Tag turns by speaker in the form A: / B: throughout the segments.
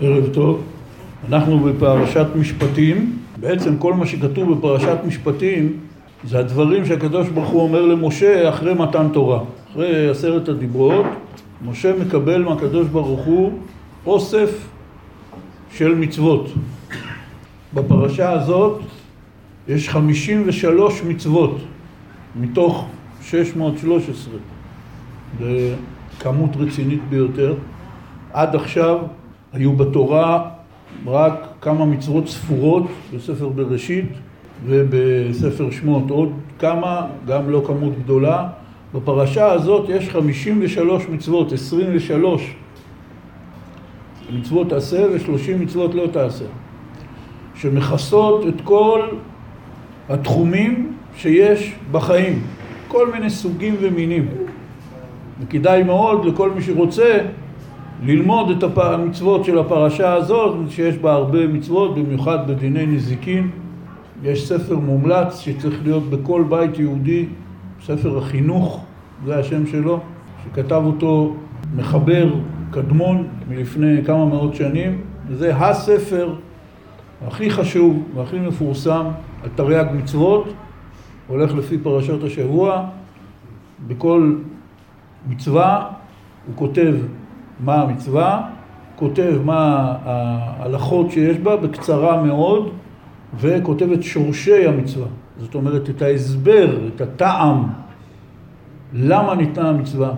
A: ערב טוב, אנחנו בפרשת משפטים, בעצם כל מה שכתוב בפרשת משפטים זה הדברים שהקדוש ברוך הוא אומר למשה אחרי מתן תורה, אחרי עשרת הדיברות, משה מקבל מהקדוש ברוך הוא אוסף של מצוות. בפרשה הזאת יש 53 מצוות מתוך 613, זה כמות רצינית ביותר. עד עכשיו היו בתורה רק כמה מצוות ספורות בספר בראשית ובספר שמות עוד כמה, גם לא כמות גדולה. בפרשה הזאת יש 53 מצוות, 23 מצוות תעשה ו-30 מצוות לא תעשה, שמכסות את כל התחומים שיש בחיים, כל מיני סוגים ומינים. וכדאי מאוד לכל מי שרוצה ללמוד את המצוות של הפרשה הזאת, שיש בה הרבה מצוות, במיוחד בדיני נזיקין. יש ספר מומלץ שצריך להיות בכל בית יהודי, ספר החינוך, זה השם שלו, שכתב אותו מחבר קדמון מלפני כמה מאות שנים. וזה הספר הכי חשוב והכי מפורסם על תרי"ג מצוות, הולך לפי פרשות השבוע. בכל מצווה הוא כותב מה המצווה, כותב מה ההלכות שיש בה בקצרה מאוד, וכותב את שורשי המצווה. זאת אומרת, את ההסבר, את הטעם, למה ניתנה המצווה.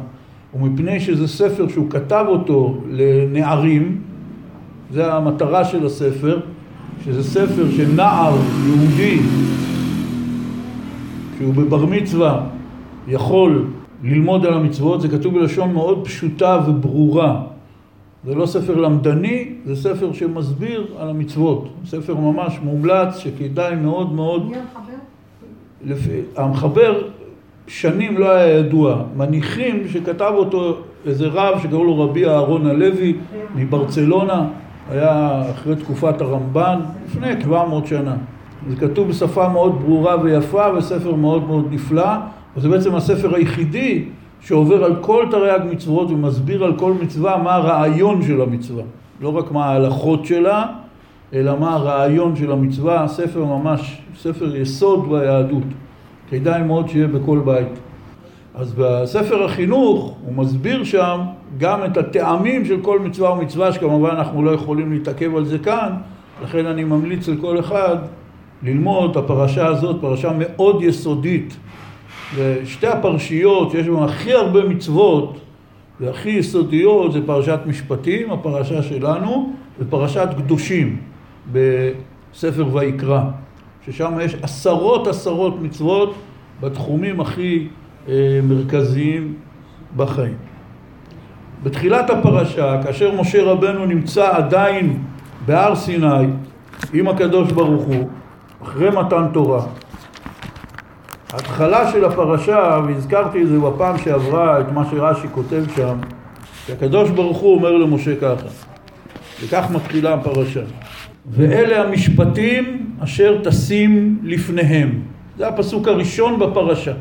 A: ומפני שזה ספר שהוא כתב אותו לנערים, זה המטרה של הספר, שזה ספר שנער יהודי, שהוא בבר מצווה, יכול ללמוד על המצוות, זה כתוב בלשון מאוד פשוטה וברורה. זה לא ספר למדני, זה ספר שמסביר על המצוות. ספר ממש מומלץ, שכדאי מאוד מאוד...
B: מי המחבר?
A: המחבר שנים לא היה ידוע. מניחים שכתב אותו איזה רב שקראו לו רבי אהרון הלוי מברצלונה, היה אחרי תקופת הרמב"ן, לפני 700 שנה. זה כתוב בשפה מאוד ברורה ויפה וספר מאוד מאוד נפלא. וזה בעצם הספר היחידי שעובר על כל תרי"ג מצוות ומסביר על כל מצווה מה הרעיון של המצווה. לא רק מה ההלכות שלה, אלא מה הרעיון של המצווה. ספר ממש, ספר יסוד ביהדות. כדאי מאוד שיהיה בכל בית. אז בספר החינוך הוא מסביר שם גם את הטעמים של כל מצווה ומצווה, שכמובן אנחנו לא יכולים להתעכב על זה כאן, לכן אני ממליץ לכל אחד ללמוד את הפרשה הזאת, פרשה מאוד יסודית. ושתי הפרשיות שיש בהן הכי הרבה מצוות והכי יסודיות זה פרשת משפטים, הפרשה שלנו, ופרשת קדושים בספר ויקרא, ששם יש עשרות עשרות מצוות בתחומים הכי אה, מרכזיים בחיים. בתחילת הפרשה, כאשר משה רבנו נמצא עדיין בהר סיני עם הקדוש ברוך הוא, אחרי מתן תורה, ההתחלה של הפרשה, והזכרתי את זה בפעם שעברה, את מה שרש"י כותב שם, שהקדוש ברוך הוא אומר למשה ככה, וכך מתחילה הפרשה: ואלה המשפטים אשר תשים לפניהם. זה הפסוק הראשון בפרשה.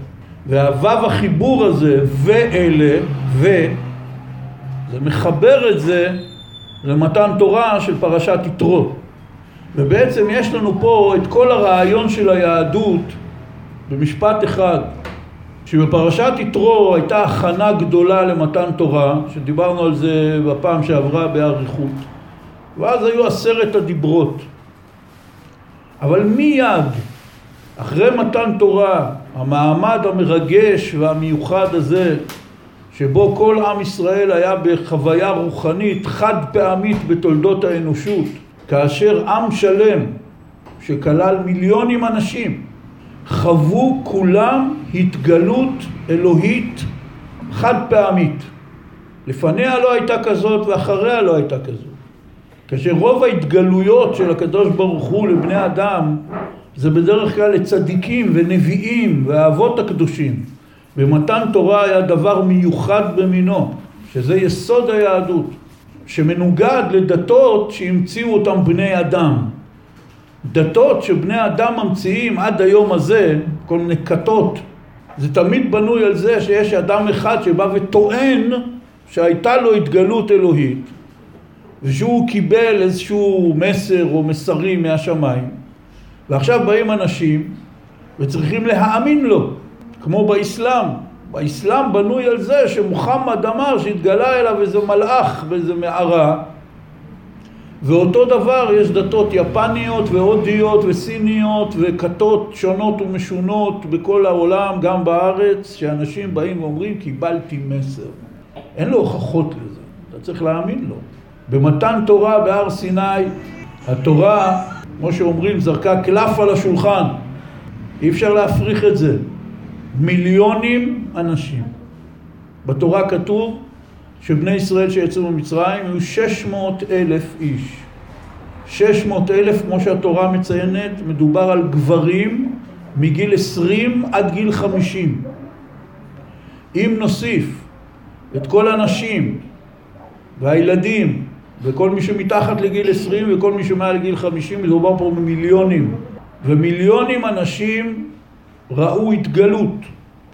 A: והוו החיבור הזה, ואלה, ו, זה מחבר את זה למתן תורה של פרשת יתרו. ובעצם יש לנו פה את כל הרעיון של היהדות במשפט אחד, שבפרשת יתרו הייתה הכנה גדולה למתן תורה, שדיברנו על זה בפעם שעברה באריכות, ואז היו עשרת הדיברות. אבל מיד אחרי מתן תורה, המעמד המרגש והמיוחד הזה, שבו כל עם ישראל היה בחוויה רוחנית חד פעמית בתולדות האנושות, כאשר עם שלם שכלל מיליונים אנשים חוו כולם התגלות אלוהית חד פעמית. לפניה לא הייתה כזאת ואחריה לא הייתה כזאת. כאשר רוב ההתגלויות של הקדוש ברוך הוא לבני אדם זה בדרך כלל לצדיקים ונביאים והאבות הקדושים. ומתן תורה היה דבר מיוחד במינו, שזה יסוד היהדות, שמנוגד לדתות שהמציאו אותם בני אדם. דתות שבני אדם ממציאים עד היום הזה, כל מיני כתות, זה תמיד בנוי על זה שיש אדם אחד שבא וטוען שהייתה לו התגלות אלוהית, ושהוא קיבל איזשהו מסר או מסרים מהשמיים, ועכשיו באים אנשים וצריכים להאמין לו, כמו באסלאם. באסלאם בנוי על זה שמוחמד אמר שהתגלה אליו איזה מלאך באיזה מערה, ואותו דבר יש דתות יפניות והודיות וסיניות וכתות שונות ומשונות בכל העולם, גם בארץ, שאנשים באים ואומרים קיבלתי מסר. אין לו הוכחות לזה, אתה צריך להאמין לו. במתן תורה בהר סיני, התורה, כמו שאומרים, זרקה קלף על השולחן. אי אפשר להפריך את זה. מיליונים אנשים. בתורה כתוב שבני ישראל שיצאו ממצרים היו 600 אלף איש. 600 אלף, כמו שהתורה מציינת, מדובר על גברים מגיל 20 עד גיל 50. אם נוסיף את כל הנשים והילדים וכל מי שמתחת לגיל 20 וכל מי שמעל לגיל 50, מדובר פה במיליונים. ומיליונים אנשים ראו התגלות.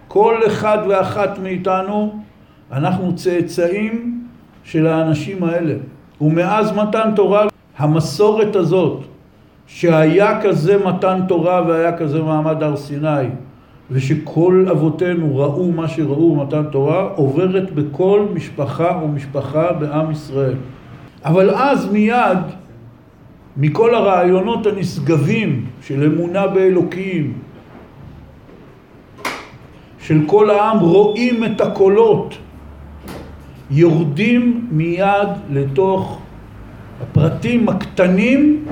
A: כל אחד ואחת מאיתנו, אנחנו צאצאים של האנשים האלה. ומאז מתן תורה, המסורת הזאת, שהיה כזה מתן תורה והיה כזה מעמד הר סיני, ושכל אבותינו ראו מה שראו במתן תורה, עוברת בכל משפחה ומשפחה בעם ישראל. אבל אז מיד, מכל הרעיונות הנשגבים של אמונה באלוקים, של כל העם רואים את הקולות, יורדים מיד לתוך הפרטים הקטנים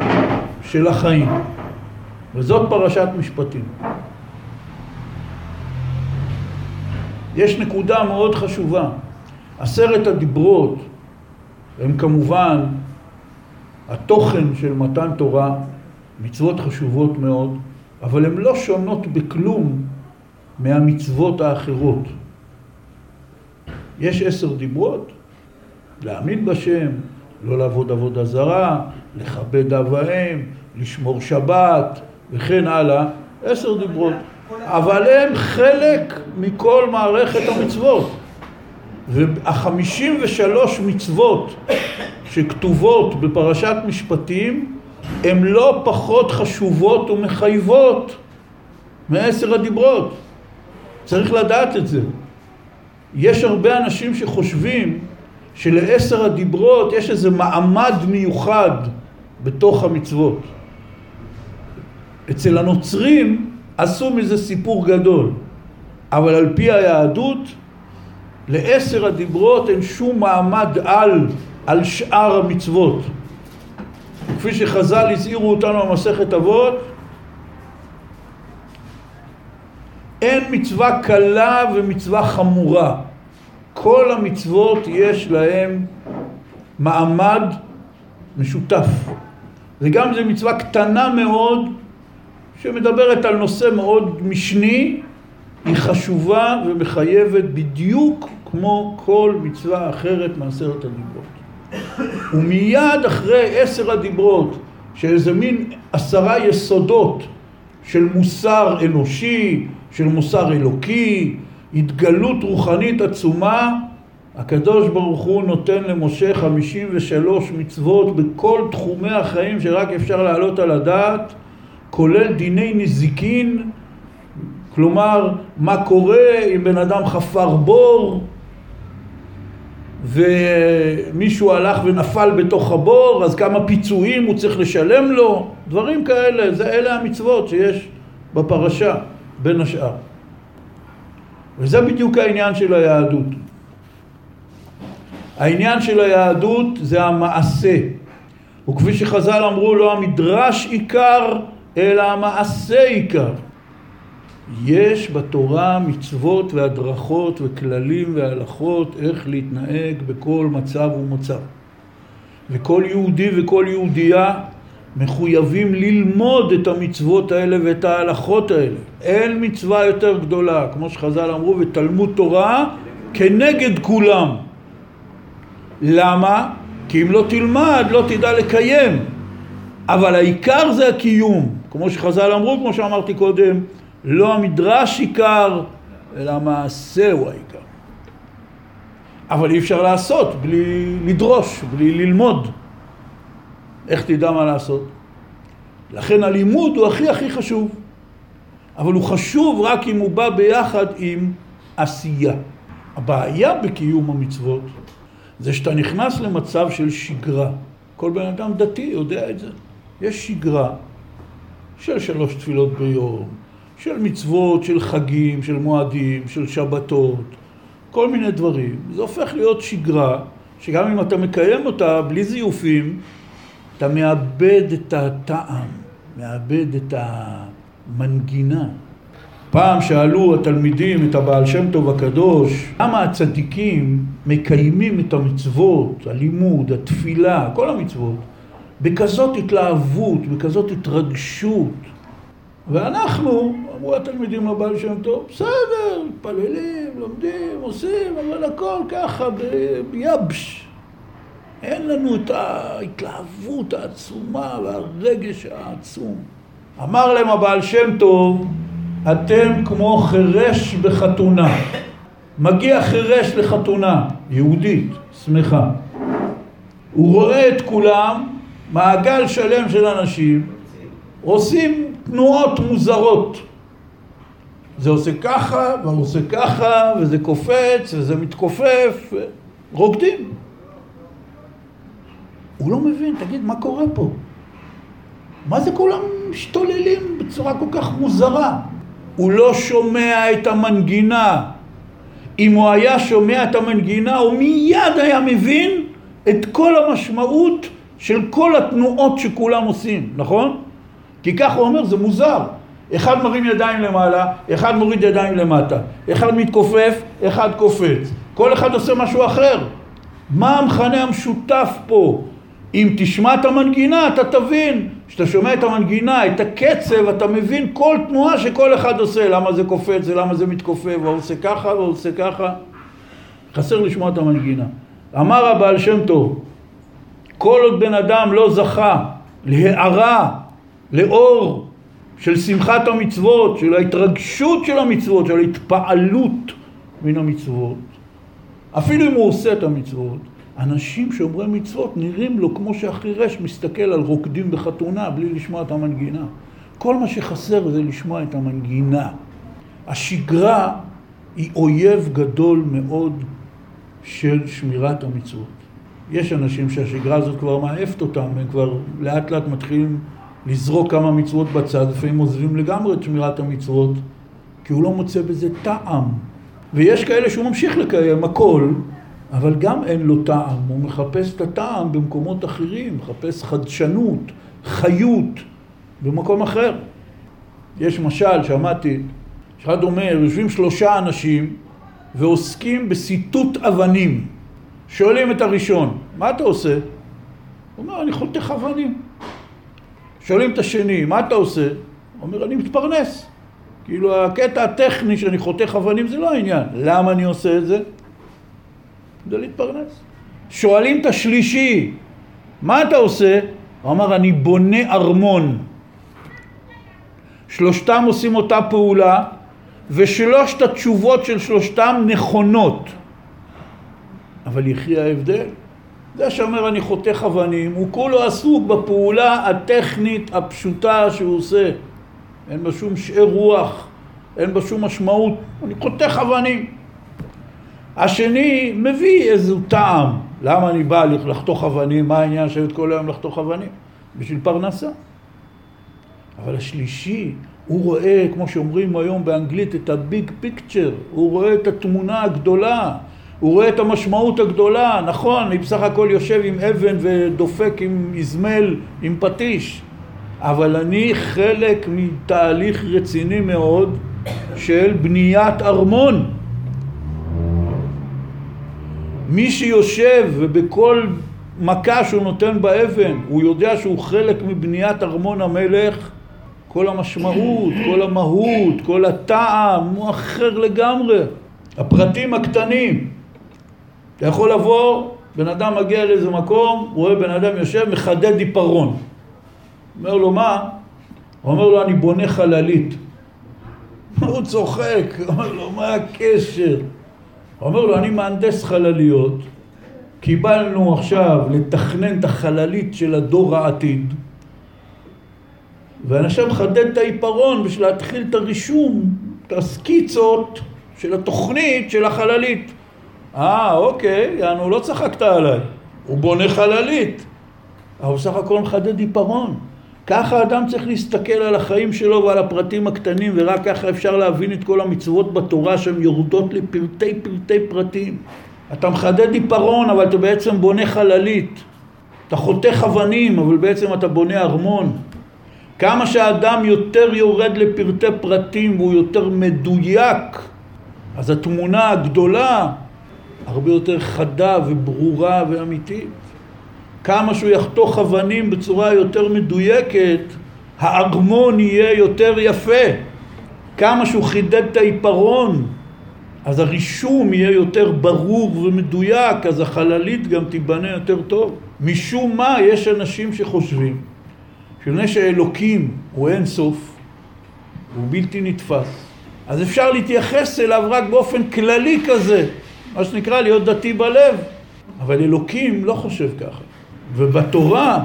A: של החיים. וזאת פרשת משפטים. יש נקודה מאוד חשובה. עשרת הדיברות הם כמובן התוכן של מתן תורה, מצוות חשובות מאוד, אבל הן לא שונות בכלום מהמצוות האחרות. יש עשר דיברות, להאמין בשם, לא לעבוד עבודה זרה, לכבד אב ואם, לשמור שבת וכן הלאה, עשר דיברות. אבל הם חלק מכל מערכת המצוות. והחמישים ושלוש מצוות שכתובות בפרשת משפטים הן לא פחות חשובות ומחייבות מעשר הדיברות. צריך לדעת את זה. יש הרבה אנשים שחושבים שלעשר הדיברות יש איזה מעמד מיוחד בתוך המצוות. אצל הנוצרים עשו מזה סיפור גדול, אבל על פי היהדות לעשר הדיברות אין שום מעמד על על שאר המצוות. כפי שחז"ל הזהירו אותנו במסכת אבות, אין מצווה קלה ומצווה חמורה. כל המצוות יש להם מעמד משותף. וגם זו מצווה קטנה מאוד, שמדברת על נושא מאוד משני, היא חשובה ומחייבת בדיוק כמו כל מצווה אחרת מעשרת הדיברות. ומיד אחרי עשר הדיברות, שאיזה מין עשרה יסודות של מוסר אנושי, של מוסר אלוקי, התגלות רוחנית עצומה, הקדוש ברוך הוא נותן למשה 53 מצוות בכל תחומי החיים שרק אפשר להעלות על הדעת, כולל דיני נזיקין, כלומר, מה קורה אם בן אדם חפר בור ומישהו הלך ונפל בתוך הבור, אז כמה פיצויים הוא צריך לשלם לו, דברים כאלה, זה אלה המצוות שיש בפרשה, בין השאר. וזה בדיוק העניין של היהדות. העניין של היהדות זה המעשה. וכפי שחז"ל אמרו, לא המדרש עיקר, אלא המעשה עיקר. יש בתורה מצוות והדרכות וכללים והלכות איך להתנהג בכל מצב ומצב. וכל יהודי וכל יהודייה מחויבים ללמוד את המצוות האלה ואת ההלכות האלה. אין מצווה יותר גדולה, כמו שחז"ל אמרו, ותלמוד תורה כנגד כולם. למה? כי אם לא תלמד, לא תדע לקיים. אבל העיקר זה הקיום. כמו שחז"ל אמרו, כמו שאמרתי קודם, לא המדרש עיקר, אלא המעשה הוא העיקר. אבל אי אפשר לעשות בלי לדרוש, בלי ללמוד. איך תדע מה לעשות? לכן הלימוד הוא הכי הכי חשוב. אבל הוא חשוב רק אם הוא בא ביחד עם עשייה. הבעיה בקיום המצוות זה שאתה נכנס למצב של שגרה. כל בן אדם דתי יודע את זה. יש שגרה של שלוש תפילות ביום, של מצוות, של חגים, של מועדים, של שבתות, כל מיני דברים. זה הופך להיות שגרה, שגם אם אתה מקיים אותה בלי זיופים, אתה מאבד את הטעם, מאבד את המנגינה. פעם שאלו התלמידים את הבעל שם טוב הקדוש, למה הצדיקים מקיימים את המצוות, הלימוד, התפילה, כל המצוות, בכזאת התלהבות, בכזאת התרגשות. ואנחנו, אמרו התלמידים לבעל שם טוב, בסדר, מתפללים, לומדים, עושים, אבל הכל ככה ביבש. אין לנו את ההתלהבות העצומה והרגש העצום. אמר להם הבעל שם טוב, אתם כמו חירש בחתונה. מגיע חירש לחתונה, יהודית, שמחה. הוא רואה את כולם, מעגל שלם של אנשים, עושים תנועות מוזרות. זה עושה ככה, והוא עושה ככה, וזה קופץ, וזה מתכופף, רוקדים. הוא לא מבין, תגיד, מה קורה פה? מה זה כולם משתוללים בצורה כל כך מוזרה? הוא לא שומע את המנגינה. אם הוא היה שומע את המנגינה, הוא מיד היה מבין את כל המשמעות של כל התנועות שכולם עושים, נכון? כי ככה הוא אומר, זה מוזר. אחד מרים ידיים למעלה, אחד מוריד ידיים למטה. אחד מתכופף, אחד קופץ. כל אחד עושה משהו אחר. מה המכנה המשותף פה? אם תשמע את המנגינה, אתה תבין. כשאתה שומע את המנגינה, את הקצב, אתה מבין כל תנועה שכל אחד עושה. למה זה קופץ ולמה זה מתכופף, והוא עושה ככה והוא עושה ככה. חסר לשמוע את המנגינה. אמר הבעל שם טוב, כל עוד בן אדם לא זכה להערה, לאור של שמחת המצוות, של ההתרגשות של המצוות, של ההתפעלות מן המצוות, אפילו אם הוא עושה את המצוות, אנשים שומרי מצוות נראים לו כמו שהחירש מסתכל על רוקדים בחתונה בלי לשמוע את המנגינה. כל מה שחסר זה לשמוע את המנגינה. השגרה היא אויב גדול מאוד של שמירת המצוות. יש אנשים שהשגרה הזאת כבר מעפת אותם, הם כבר לאט לאט מתחילים לזרוק כמה מצוות בצד, לפעמים עוזבים לגמרי את שמירת המצוות, כי הוא לא מוצא בזה טעם. ויש כאלה שהוא ממשיך לקיים הכל, אבל גם אין לו טעם, הוא מחפש את הטעם במקומות אחרים, מחפש חדשנות, חיות, במקום אחר. יש משל, שמעתי, אחד אומר, יושבים שלושה אנשים ועוסקים בסיטוט אבנים. שואלים את הראשון, מה אתה עושה? הוא אומר, אני חותך אבנים. שואלים את השני, מה אתה עושה? הוא אומר, אני מתפרנס. כאילו הקטע הטכני שאני חותך אבנים זה לא העניין. למה אני עושה את זה? כדי להתפרנס. שואלים את השלישי, מה אתה עושה? הוא אמר, אני בונה ארמון. שלושתם עושים אותה פעולה, ושלושת התשובות של שלושתם נכונות. אבל יחי ההבדל. זה שאומר אני חותך אבנים, הוא כולו עסוק בפעולה הטכנית הפשוטה שהוא עושה. אין בה שום שאר רוח, אין בה שום משמעות. אני חותך אבנים. השני מביא איזה טעם. למה אני בא לחתוך אבנים? מה העניין לשבת כל היום לחתוך אבנים? בשביל פרנסה. אבל השלישי, הוא רואה, כמו שאומרים היום באנגלית, את הביג פיקצ'ר, הוא רואה את התמונה הגדולה, הוא רואה את המשמעות הגדולה, נכון, אני בסך הכל יושב עם אבן ודופק עם איזמל, עם פטיש, אבל אני חלק מתהליך רציני מאוד של בניית ארמון. מי שיושב ובכל מכה שהוא נותן באבן, הוא יודע שהוא חלק מבניית ארמון המלך, כל המשמעות, כל המהות, כל הטעם, הוא אחר לגמרי. הפרטים הקטנים. אתה יכול לבוא, בן אדם מגיע לאיזה מקום, רואה בן אדם יושב, מחדד עיפרון. אומר לו, מה? הוא אומר לו, אני בונה חללית. הוא צוחק, אומר לו, מה הקשר? אומר לו, אני מהנדס חלליות, קיבלנו עכשיו לתכנן את החללית של הדור העתיד, ואני עכשיו מחדד את העיפרון בשביל להתחיל את הרישום, את הסקיצות של התוכנית של החללית. אה, אוקיי, יענו, לא צחקת עליי. הוא בונה חללית. אבל בסך הכל מחדד עיפרון. ככה אדם צריך להסתכל על החיים שלו ועל הפרטים הקטנים, ורק ככה אפשר להבין את כל המצוות בתורה שהן יורדות לפרטי פרטי פרטים. אתה מחדד עיפרון, אבל אתה בעצם בונה חללית. אתה חותך אבנים, אבל בעצם אתה בונה ארמון. כמה שהאדם יותר יורד לפרטי פרטים והוא יותר מדויק, אז התמונה הגדולה הרבה יותר חדה וברורה ואמיתית. כמה שהוא יחתוך אבנים בצורה יותר מדויקת, הארמון יהיה יותר יפה. כמה שהוא חידד את העיפרון, אז הרישום יהיה יותר ברור ומדויק, אז החללית גם תיבנה יותר טוב. משום מה יש אנשים שחושבים שמפני שאלוקים הוא אין סוף, הוא בלתי נתפס, אז אפשר להתייחס אליו רק באופן כללי כזה, מה שנקרא להיות דתי בלב. אבל אלוקים לא חושב ככה. ובתורה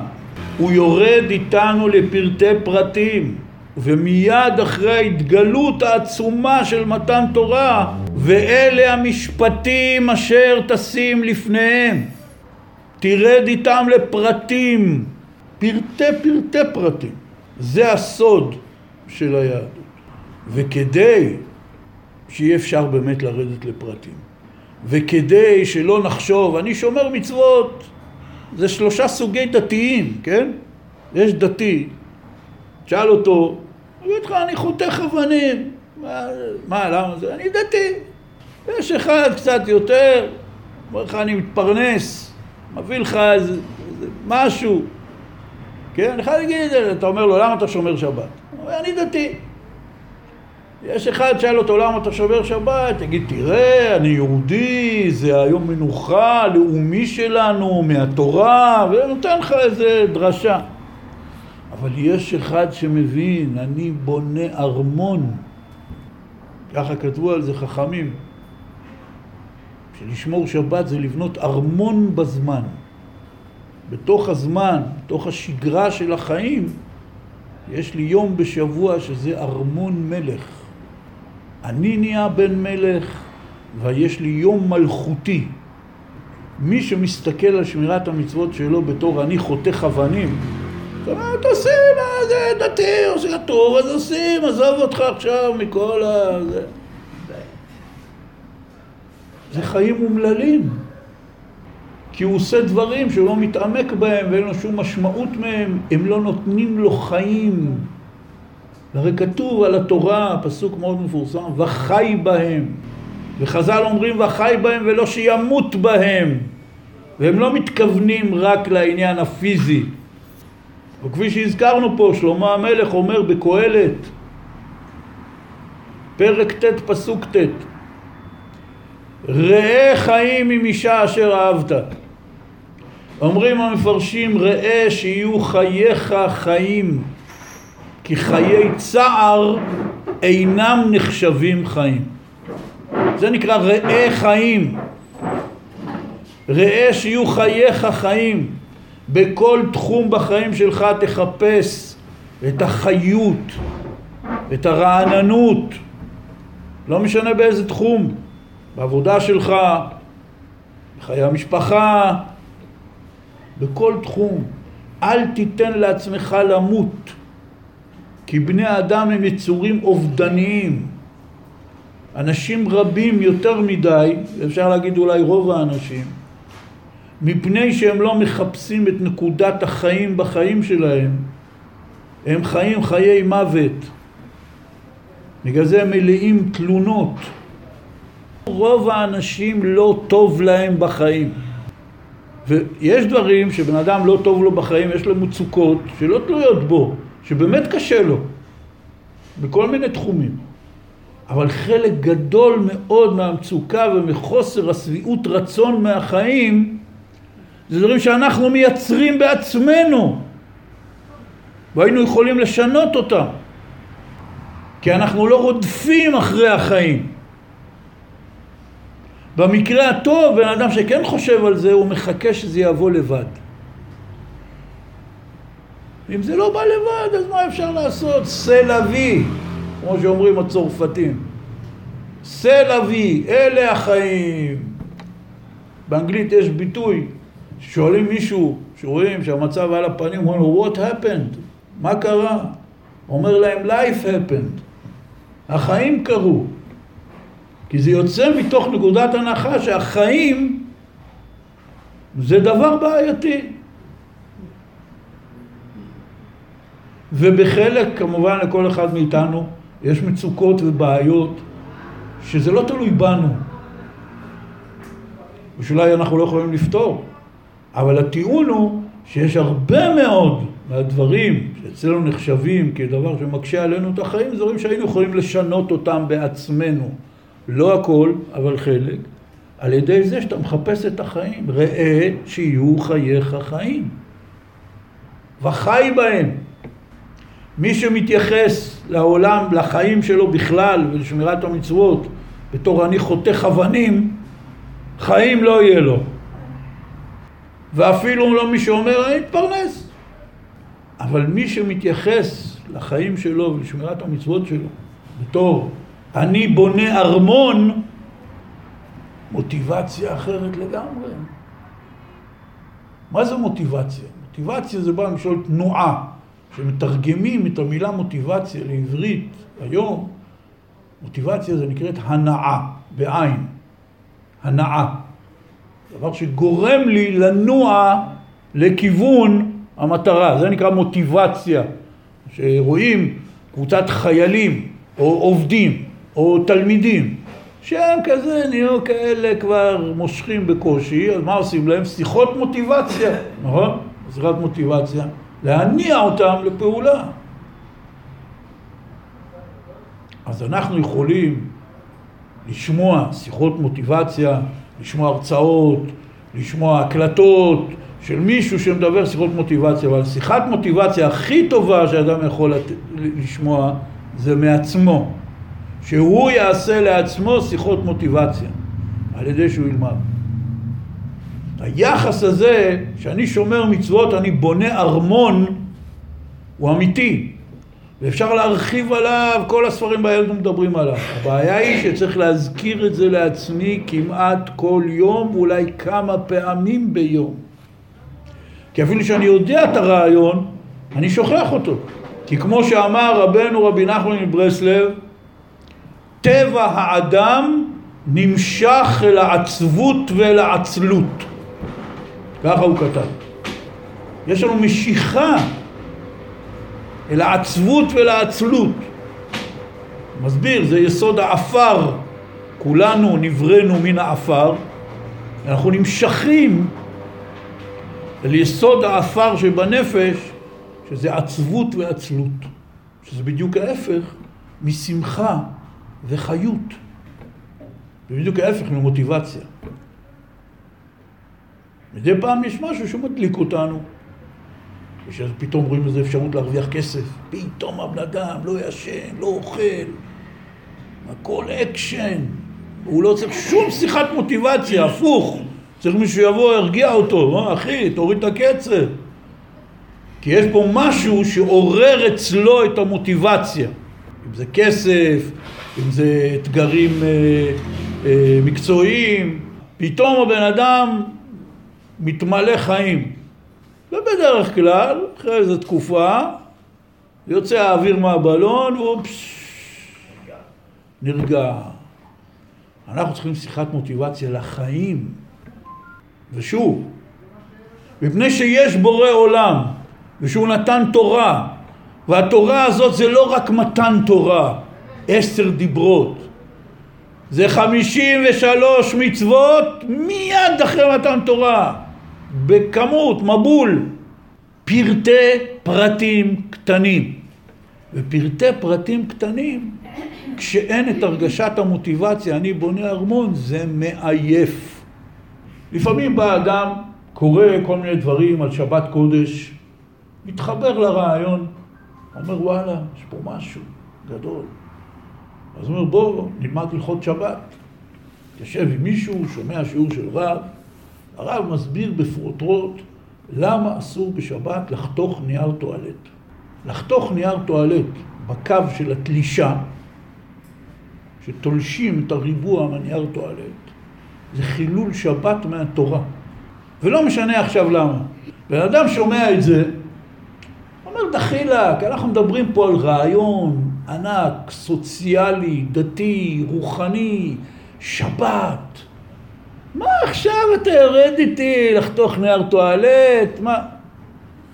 A: הוא יורד איתנו לפרטי פרטים. ומיד אחרי ההתגלות העצומה של מתן תורה, ואלה המשפטים אשר תשים לפניהם. תרד איתם לפרטים, פרטי פרטי פרטים. זה הסוד של היהדות. וכדי שיהיה אפשר באמת לרדת לפרטים, וכדי שלא נחשוב, אני שומר מצוות, זה שלושה סוגי דתיים, כן? יש דתי, תשאל אותו, אגיד לך, אני חותך אבנים. מה, מה, למה זה? אני דתי. יש אחד קצת יותר, אומר לך, אני מתפרנס, מביא לך איזה, איזה משהו. כן? אני חייב להגיד את זה, אתה אומר לו, למה אתה שומר שבת? הוא אומר, אני דתי. יש אחד שאל אותו למה אתה שומר שבת, תגיד תראה אני יהודי, זה היום מנוחה לאומי שלנו מהתורה ונותן לך איזה דרשה. אבל יש אחד שמבין, אני בונה ארמון ככה כתבו על זה חכמים. שלשמור שבת זה לבנות ארמון בזמן. בתוך הזמן, בתוך השגרה של החיים יש לי יום בשבוע שזה ארמון מלך אני נהיה בן מלך ויש לי יום מלכותי. מי שמסתכל על שמירת המצוות שלו בתור אני חותך אבנים, זאת אומרת, עושים, זה דתי, עושים טוב, אז עושים, עזוב אותך עכשיו מכל ה... זה, זה חיים אומללים. כי הוא עושה דברים שהוא לא מתעמק בהם ואין לו שום משמעות מהם, הם לא נותנים לו חיים. הרי כתוב על התורה, פסוק מאוד מפורסם, וחי בהם. וחז"ל אומרים וחי בהם ולא שימות בהם. והם לא מתכוונים רק לעניין הפיזי. וכפי שהזכרנו פה, שלמה המלך אומר בקהלת, פרק ט' פסוק ט', ראה חיים עם אישה אשר אהבת. אומרים המפרשים, ראה שיהיו חייך חיים. כי חיי צער אינם נחשבים חיים. זה נקרא ראה חיים. ראה שיהיו חייך חיים. בכל תחום בחיים שלך תחפש את החיות, את הרעננות, לא משנה באיזה תחום, בעבודה שלך, בחיי המשפחה, בכל תחום. אל תיתן לעצמך למות. כי בני האדם הם יצורים אובדניים. אנשים רבים יותר מדי, אפשר להגיד אולי רוב האנשים, מפני שהם לא מחפשים את נקודת החיים בחיים שלהם, הם חיים חיי מוות. בגלל זה הם מלאים תלונות. רוב האנשים לא טוב להם בחיים. ויש דברים שבן אדם לא טוב לו בחיים, יש לו מצוקות שלא תלויות בו. שבאמת קשה לו, בכל מיני תחומים. אבל חלק גדול מאוד מהמצוקה ומחוסר השביעות רצון מהחיים זה דברים שאנחנו מייצרים בעצמנו והיינו יכולים לשנות אותם כי אנחנו לא רודפים אחרי החיים במקרה הטוב, בן אדם שכן חושב על זה, הוא מחכה שזה יבוא לבד. אם זה לא בא לבד, אז מה אפשר לעשות? סלווי, כמו שאומרים הצרפתים. סלווי, אלה החיים. באנגלית יש ביטוי, שואלים מישהו, שרואים שהמצב על הפנים, אומרים לו, what happened? מה קרה? אומר להם, life happened. החיים קרו. כי זה יוצא מתוך נקודת הנחה שהחיים זה דבר בעייתי. ובחלק, כמובן, לכל אחד מאיתנו יש מצוקות ובעיות שזה לא תלוי בנו, ושאולי אנחנו לא יכולים לפתור, אבל הטיעון הוא שיש הרבה מאוד מהדברים שאצלנו נחשבים כדבר שמקשה עלינו את החיים, זה דברים שהיינו יכולים לשנות אותם בעצמנו. לא הכל, אבל חלק, על ידי זה שאתה מחפש את החיים. ראה שיהיו חייך חיים. וחי בהם. מי שמתייחס לעולם, לחיים שלו בכלל ולשמירת המצוות בתור אני חותך אבנים, חיים לא יהיה לו. ואפילו לא מי שאומר אני אתפרנס. אבל מי שמתייחס לחיים שלו ולשמירת המצוות שלו בתור אני בונה ארמון, מוטיבציה אחרת לגמרי. מה זה מוטיבציה? מוטיבציה זה בא משול תנועה. כשמתרגמים את המילה מוטיבציה לעברית היום, מוטיבציה זה נקראת הנאה, בעין. הנאה. דבר שגורם לי לנוע לכיוון המטרה. זה נקרא מוטיבציה. שרואים קבוצת חיילים או עובדים או תלמידים שהם כזה נהיו כאלה כבר מושכים בקושי, אז מה עושים להם? שיחות מוטיבציה, נכון? שיחת מוטיבציה, להניע אותם לפעולה. אז אנחנו יכולים לשמוע שיחות מוטיבציה, לשמוע הרצאות, לשמוע הקלטות של מישהו שמדבר שיחות מוטיבציה, אבל שיחת מוטיבציה הכי טובה שאדם יכול לשמוע זה מעצמו. שהוא יעשה לעצמו שיחות מוטיבציה על ידי שהוא ילמד. היחס הזה, שאני שומר מצוות, אני בונה ארמון, הוא אמיתי. ואפשר להרחיב עליו, כל הספרים בילד מדברים עליו. הבעיה היא שצריך להזכיר את זה לעצמי כמעט כל יום, ואולי כמה פעמים ביום. כי אפילו שאני יודע את הרעיון, אני שוכח אותו. כי כמו שאמר רבנו רבי נחמן מברסלב, טבע האדם נמשך אל העצבות ואל העצלות. ככה הוא כתב. יש לנו משיכה אל העצבות ואל העצלות. מסביר, זה יסוד האפר. כולנו נבראנו מן האפר, אנחנו נמשכים אל יסוד האפר שבנפש, שזה עצבות ועצלות, שזה בדיוק ההפך משמחה וחיות. זה בדיוק ההפך ממוטיבציה. מדי פעם יש משהו שמדליק אותנו. ושאז פתאום רואים איזו אפשרות להרוויח כסף. פתאום הבן אדם לא ישן, לא אוכל, הכל אקשן. הוא לא צריך שום שיחת מוטיבציה, הפוך. צריך מישהו יבוא, ירגיע אותו, מה אחי, תוריד את הקצב. כי יש פה משהו שעורר אצלו את המוטיבציה. אם זה כסף, אם זה אתגרים אה, אה, מקצועיים, פתאום הבן אדם מתמלא חיים. ובדרך כלל, אחרי איזו תקופה, יוצא האוויר מהבלון והוא. נרגע. אנחנו צריכים שיחת מוטיבציה לחיים. ושוב, מפני שיש בורא עולם ושהוא נתן תורה והתורה הזאת זה לא רק מתן תורה, עשר דיברות. זה חמישים ושלוש מצוות מיד אחרי מתן תורה. בכמות, מבול. פרטי פרטים קטנים. ופרטי פרטים קטנים, כשאין את הרגשת המוטיבציה, אני בונה ארמון, זה מעייף. לפעמים בא אדם, קורא כל מיני דברים על שבת קודש, מתחבר לרעיון, אומר וואלה, יש פה משהו גדול. אז הוא אומר בוא נלמד הלכות שבת. יושב עם מישהו, שומע שיעור של רב, הרב מסביר בפרוטרוט למה אסור בשבת לחתוך נייר טואלט. לחתוך נייר טואלט בקו של התלישה, שתולשים את הריבוע מהנייר טואלט, זה חילול שבת מהתורה. ולא משנה עכשיו למה. בן אדם שומע את זה, אומר דחילק, אנחנו מדברים פה על רעיון ענק, סוציאלי, דתי, רוחני, שבת. מה עכשיו אתה יורד איתי לחתוך נייר טואלט? מה?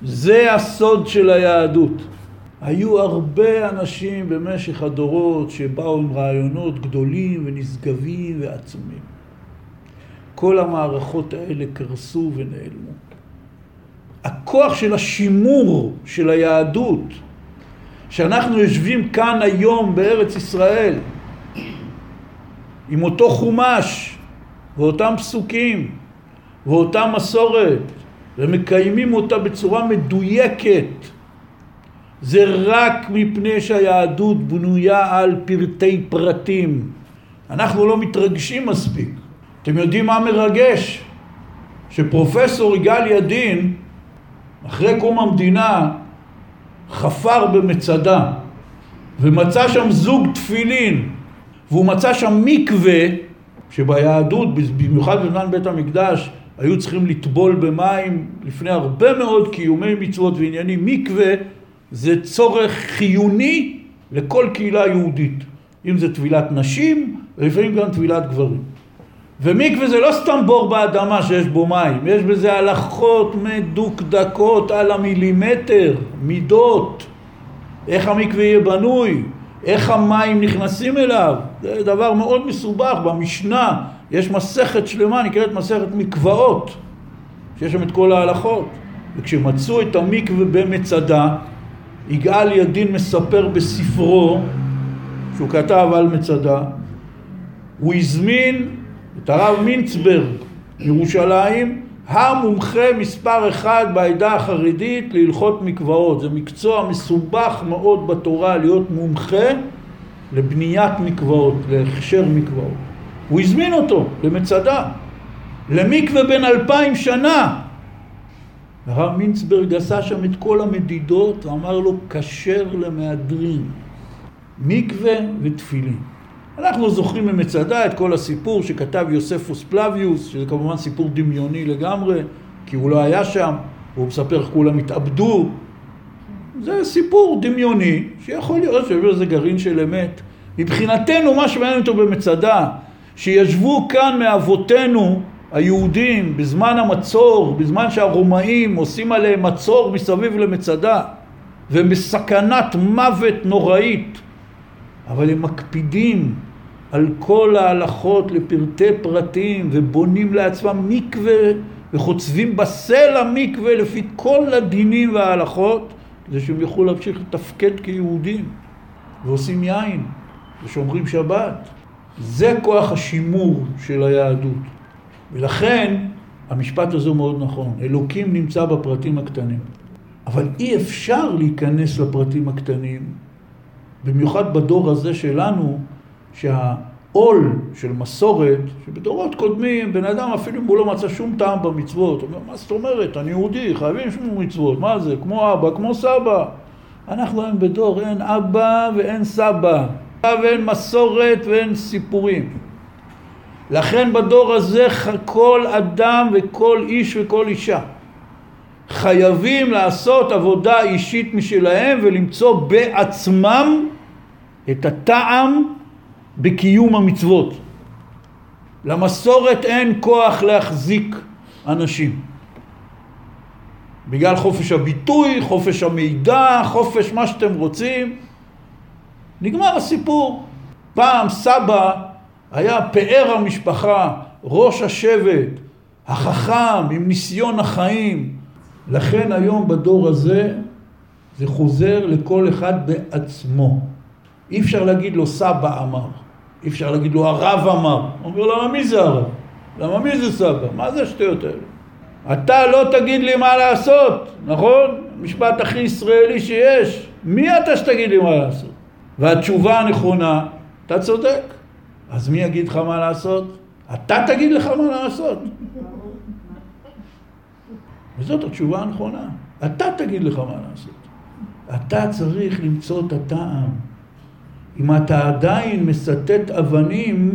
A: זה הסוד של היהדות. היו הרבה אנשים במשך הדורות שבאו עם רעיונות גדולים ונשגבים ועצומים. כל המערכות האלה קרסו ונעלמו. הכוח של השימור של היהדות, שאנחנו יושבים כאן היום בארץ ישראל, עם אותו חומש ואותם פסוקים ואותה מסורת, ומקיימים אותה בצורה מדויקת, זה רק מפני שהיהדות בנויה על פרטי פרטים. אנחנו לא מתרגשים מספיק. אתם יודעים מה מרגש? שפרופסור יגאל ידין, אחרי קום המדינה, חפר במצדה ומצא שם זוג תפילין והוא מצא שם מקווה שביהדות, במיוחד בזמן בית המקדש, היו צריכים לטבול במים לפני הרבה מאוד קיומי מצוות ועניינים. מקווה זה צורך חיוני לכל קהילה יהודית, אם זה טבילת נשים ולפעמים גם טבילת גברים. ומקווה זה לא סתם בור באדמה שיש בו מים, יש בזה הלכות מדוקדקות על המילימטר, מידות, איך המקווה יהיה בנוי, איך המים נכנסים אליו, זה דבר מאוד מסובך, במשנה יש מסכת שלמה נקראת מסכת מקוואות, שיש שם את כל ההלכות, וכשמצאו את המקווה במצדה, יגאל ידין מספר בספרו, שהוא כתב על מצדה, הוא הזמין את הרב מינצברג מירושלים, המומחה מספר אחד בעדה החרדית להלכות מקוואות. זה מקצוע מסובך מאוד בתורה להיות מומחה לבניית מקוואות, להכשר מקוואות. הוא הזמין אותו למצדה, למקווה בן אלפיים שנה. הרב מינצברג עשה שם את כל המדידות ואמר לו כשר למהדרין, מקווה ותפילין. אנחנו זוכרים ממצדה את כל הסיפור שכתב יוספוס פלביוס, שזה כמובן סיפור דמיוני לגמרי, כי הוא לא היה שם, והוא מספר איך כולם התאבדו. זה סיפור דמיוני, שיכול להיות שיש בזה גרעין של אמת. מבחינתנו, מה שמעניין אותו במצדה, שישבו כאן מאבותינו היהודים בזמן המצור, בזמן שהרומאים עושים עליהם מצור מסביב למצדה, ובסכנת מוות נוראית. אבל הם מקפידים על כל ההלכות לפרטי פרטים ובונים לעצמם מקווה וחוצבים בסלע מקווה לפי כל הדינים וההלכות כדי שהם יוכלו להמשיך לתפקד כיהודים ועושים יין ושומרים שבת. זה כוח השימור של היהדות. ולכן המשפט הזה הוא מאוד נכון. אלוקים נמצא בפרטים הקטנים. אבל אי אפשר להיכנס לפרטים הקטנים במיוחד בדור הזה שלנו, שהעול של מסורת, שבדורות קודמים, בן אדם אפילו אם הוא לא מצא שום טעם במצוות, הוא אומר, מה זאת אומרת, אני יהודי, חייבים שום מצוות, מה זה, כמו אבא, כמו סבא. אנחנו היום בדור אין אבא ואין סבא, ואין מסורת ואין סיפורים. לכן בדור הזה כל אדם וכל איש וכל אישה חייבים לעשות עבודה אישית משלהם ולמצוא בעצמם את הטעם בקיום המצוות. למסורת אין כוח להחזיק אנשים. בגלל חופש הביטוי, חופש המידע, חופש מה שאתם רוצים. נגמר הסיפור. פעם סבא היה פאר המשפחה, ראש השבט, החכם עם ניסיון החיים. לכן היום בדור הזה זה חוזר לכל אחד בעצמו. אי אפשר להגיד לו סבא אמר, אי אפשר להגיד לו הרב אמר. הוא אומר למה מי זה הרב? למה מי זה סבא? מה זה השטויות האלה? אתה לא תגיד לי מה לעשות, נכון? משפט הכי ישראלי שיש. מי אתה שתגיד לי מה לעשות? והתשובה הנכונה, אתה צודק. אז מי יגיד לך מה לעשות? אתה תגיד לך מה לעשות. וזאת התשובה הנכונה. אתה תגיד לך מה לעשות. אתה צריך למצוא את הטעם. אם אתה עדיין מסטט אבנים,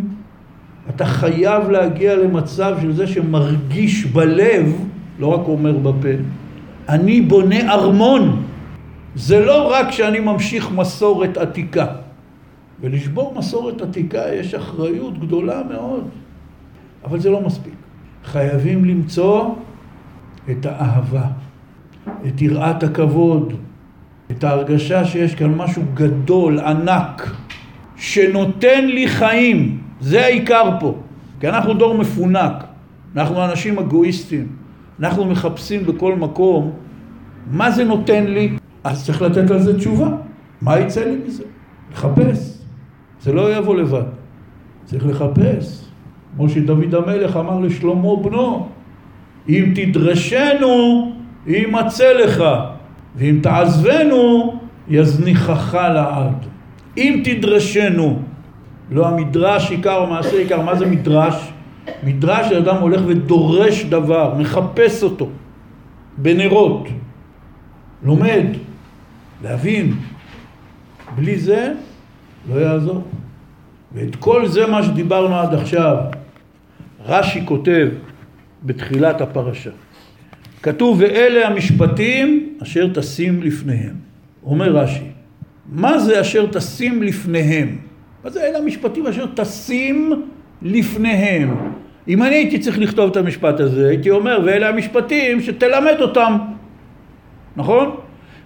A: אתה חייב להגיע למצב של זה שמרגיש בלב, לא רק אומר בפה, אני בונה ארמון. זה לא רק שאני ממשיך מסורת עתיקה. ולשבור מסורת עתיקה יש אחריות גדולה מאוד, אבל זה לא מספיק. חייבים למצוא את האהבה, את יראת הכבוד, את ההרגשה שיש כאן משהו גדול, ענק, שנותן לי חיים. זה העיקר פה. כי אנחנו דור מפונק, אנחנו אנשים אגואיסטים, אנחנו מחפשים בכל מקום מה זה נותן לי, אז צריך לתת על זה תשובה. מה יצא לי מזה? לחפש. זה לא יבוא לבד, צריך לחפש. כמו שדוד המלך אמר לשלמה בנו, אם תדרשנו, יימצא לך, ואם תעזבנו, יזניחך לעד. אם תדרשנו, לא המדרש עיקר או מעשה עיקר, מה זה מדרש? מדרש שאדם הולך ודורש דבר, מחפש אותו, בנרות, לומד, להבין. בלי זה לא יעזור. ואת כל זה מה שדיברנו עד עכשיו, רש"י כותב בתחילת הפרשה. כתוב ואלה המשפטים אשר תשים לפניהם. אומר רש"י, מה זה אשר תשים לפניהם? מה זה אלה המשפטים אשר תשים לפניהם? אם אני הייתי צריך לכתוב את המשפט הזה, הייתי אומר, ואלה המשפטים שתלמד אותם, נכון?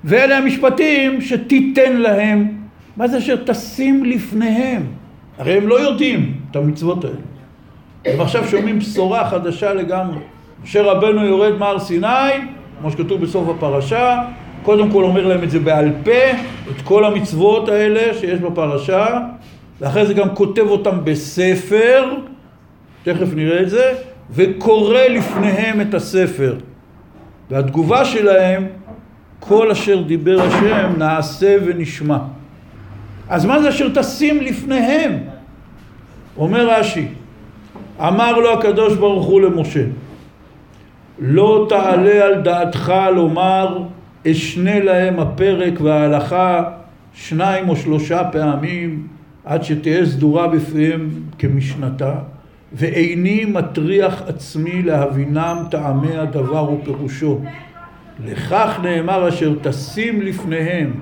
A: ואלה המשפטים שתיתן להם. מה זה אשר תשים לפניהם? הרי הם לא יודעים את המצוות האלה. הם עכשיו שומעים בשורה חדשה לגמרי. משה רבנו יורד מהר סיני, כמו שכתוב בסוף הפרשה, קודם כל אומר להם את זה בעל פה, את כל המצוות האלה שיש בפרשה, ואחרי זה גם כותב אותם בספר, תכף נראה את זה, וקורא לפניהם את הספר. והתגובה שלהם, כל אשר דיבר השם נעשה ונשמע. אז מה זה אשר תשים לפניהם? אומר רש"י, אמר לו הקדוש ברוך הוא למשה, לא תעלה על דעתך לומר אשנה להם הפרק וההלכה שניים או שלושה פעמים עד שתהיה סדורה בפיהם כמשנתה ואיני מטריח עצמי להבינם טעמי הדבר ופירושו לכך נאמר אשר תשים לפניהם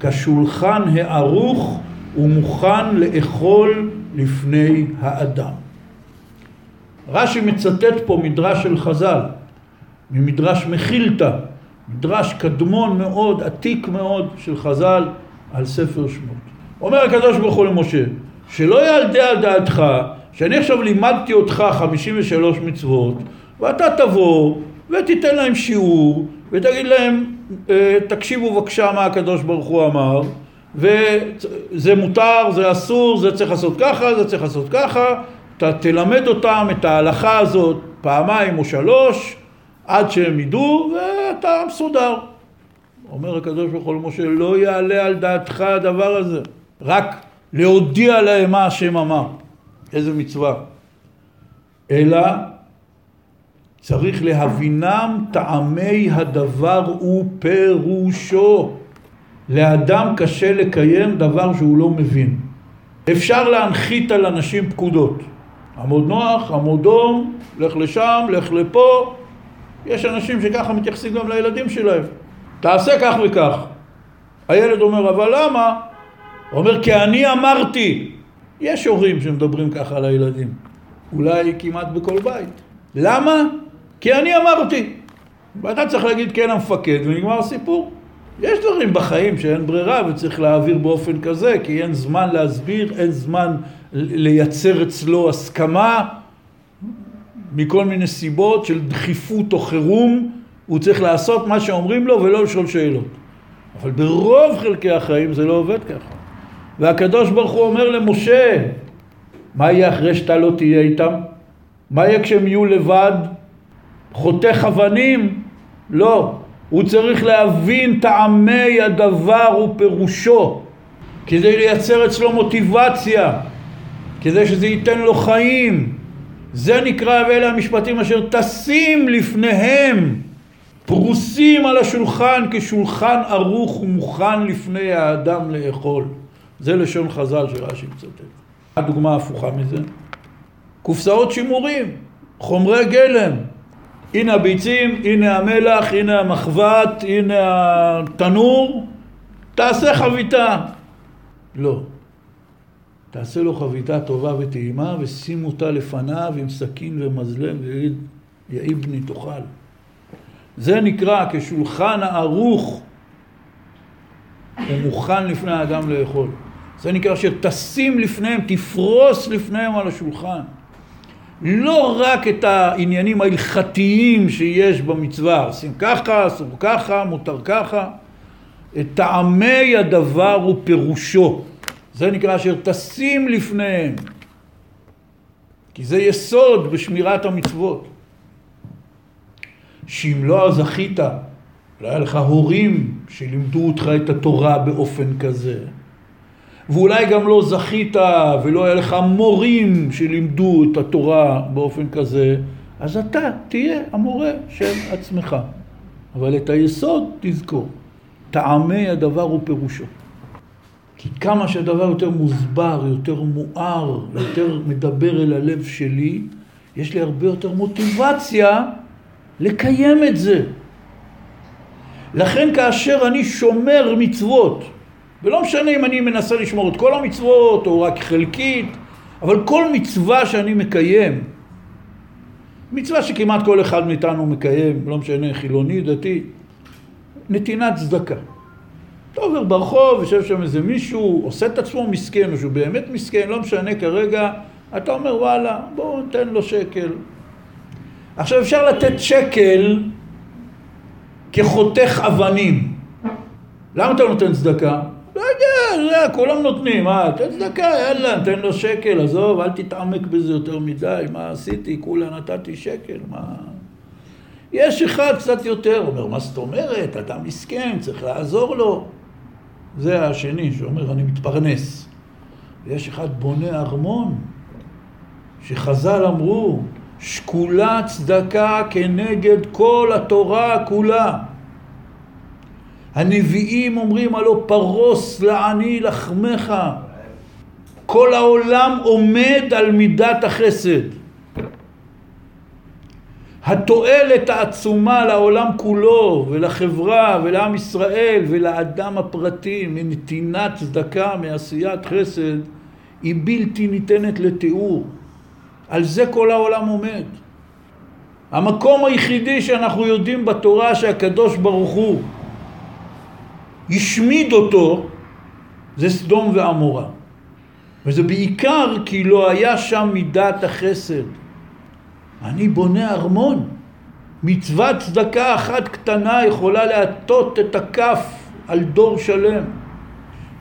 A: כשולחן הערוך ומוכן לאכול לפני האדם. רש"י מצטט פה מדרש של חז"ל, ממדרש מחילתא, מדרש קדמון מאוד, עתיק מאוד של חז"ל על ספר שמות. אומר הקדוש ברוך הוא למשה, שלא יעלדה על דעתך שאני עכשיו לימדתי אותך 53 מצוות ואתה תבוא ותיתן להם שיעור ותגיד להם אה, תקשיבו בבקשה מה הקדוש ברוך הוא אמר וזה מותר, זה אסור, זה צריך לעשות ככה, זה צריך לעשות ככה אתה תלמד אותם את ההלכה הזאת פעמיים או שלוש עד שהם ידעו ואתה מסודר. אומר הקדוש ברוך הוא למשה, לא יעלה על דעתך הדבר הזה, רק להודיע להם מה השם אמר, איזה מצווה. אלא צריך להבינם טעמי הדבר ופירושו. לאדם קשה לקיים דבר שהוא לא מבין. אפשר להנחית על אנשים פקודות. עמוד נוח, עמוד דום, לך לשם, לך לפה. יש אנשים שככה מתייחסים גם לילדים שלהם. תעשה כך וכך. הילד אומר, אבל למה? הוא אומר, כי אני אמרתי. יש הורים שמדברים ככה על הילדים. אולי כמעט בכל בית. למה? כי אני אמרתי. ואתה צריך להגיד כן המפקד ונגמר הסיפור. יש דברים בחיים שאין ברירה וצריך להעביר באופן כזה, כי אין זמן להסביר, אין זמן לייצר אצלו הסכמה מכל מיני סיבות של דחיפות או חירום, הוא צריך לעשות מה שאומרים לו ולא לשאול שאלות. אבל ברוב חלקי החיים זה לא עובד ככה. והקדוש ברוך הוא אומר למשה, מה יהיה אחרי שאתה לא תהיה איתם? מה יהיה כשהם יהיו לבד? חותך אבנים? לא. הוא צריך להבין טעמי הדבר ופירושו כדי לייצר אצלו מוטיבציה, כדי שזה ייתן לו חיים. זה נקרא ואלה המשפטים אשר טסים לפניהם, פרוסים על השולחן כשולחן ערוך ומוכן לפני האדם לאכול. זה לשון חז"ל שרש"י מצטט. הדוגמה ההפוכה מזה? קופסאות שימורים, חומרי גלם. הנה הביצים, הנה המלח, הנה המחבת, הנה התנור, תעשה חביתה. לא. תעשה לו חביתה טובה וטעימה ושים אותה לפניו עם סכין ומזלם ויגיד, יהי בני תאכל. זה נקרא כשולחן הערוך ומוכן לפני האדם לאכול. זה נקרא שתשים לפניהם, תפרוס לפניהם על השולחן. לא רק את העניינים ההלכתיים שיש במצווה, עושים ככה, אסור ככה, מותר ככה, את טעמי הדבר ופירושו. זה נקרא אשר תשים לפניהם. כי זה יסוד בשמירת המצוות. שאם לא זכית, לא היה לך הורים שלימדו אותך את התורה באופן כזה, ואולי גם לא זכית ולא היה לך מורים שלימדו את התורה באופן כזה, אז אתה תהיה המורה של עצמך. אבל את היסוד תזכור, טעמי הדבר ופירושו. כי כמה שהדבר יותר מוסבר, יותר מואר, יותר מדבר אל הלב שלי, יש לי הרבה יותר מוטיבציה לקיים את זה. לכן כאשר אני שומר מצוות, ולא משנה אם אני מנסה לשמור את כל המצוות או רק חלקית, אבל כל מצווה שאני מקיים, מצווה שכמעט כל אחד מאיתנו מקיים, לא משנה חילוני, דתי, נתינת צדקה. אתה עובר ברחוב, יושב שם איזה מישהו, עושה את עצמו מסכן, או שהוא באמת מסכן, לא משנה כרגע, אתה אומר וואלה, בואו ניתן לו שקל. עכשיו אפשר לתת שקל כחותך אבנים. למה אתה נותן צדקה? לא יודע, זה, כולם נותנים, מה, תן צדקה, יאללה, תן לו שקל, עזוב, אל תתעמק בזה יותר מדי, מה עשיתי, כולה נתתי שקל, מה... יש אחד קצת יותר, אומר, מה זאת אומרת, אדם מסכן, צריך לעזור לו. זה השני שאומר, אני מתפרנס. ויש אחד בונה ארמון, שחז"ל אמרו, שקולה צדקה כנגד כל התורה כולה. הנביאים אומרים הלא פרוס לעני לחמך. כל העולם עומד על מידת החסד. התועלת העצומה לעולם כולו ולחברה ולעם ישראל ולאדם הפרטי מנתינת צדקה, מעשיית חסד, היא בלתי ניתנת לתיאור. על זה כל העולם עומד. המקום היחידי שאנחנו יודעים בתורה שהקדוש ברוך הוא השמיד אותו זה סדום ועמורה. וזה בעיקר כי לא היה שם מידת החסד. אני בונה ארמון. מצוות צדקה אחת קטנה יכולה להטות את הכף על דור שלם.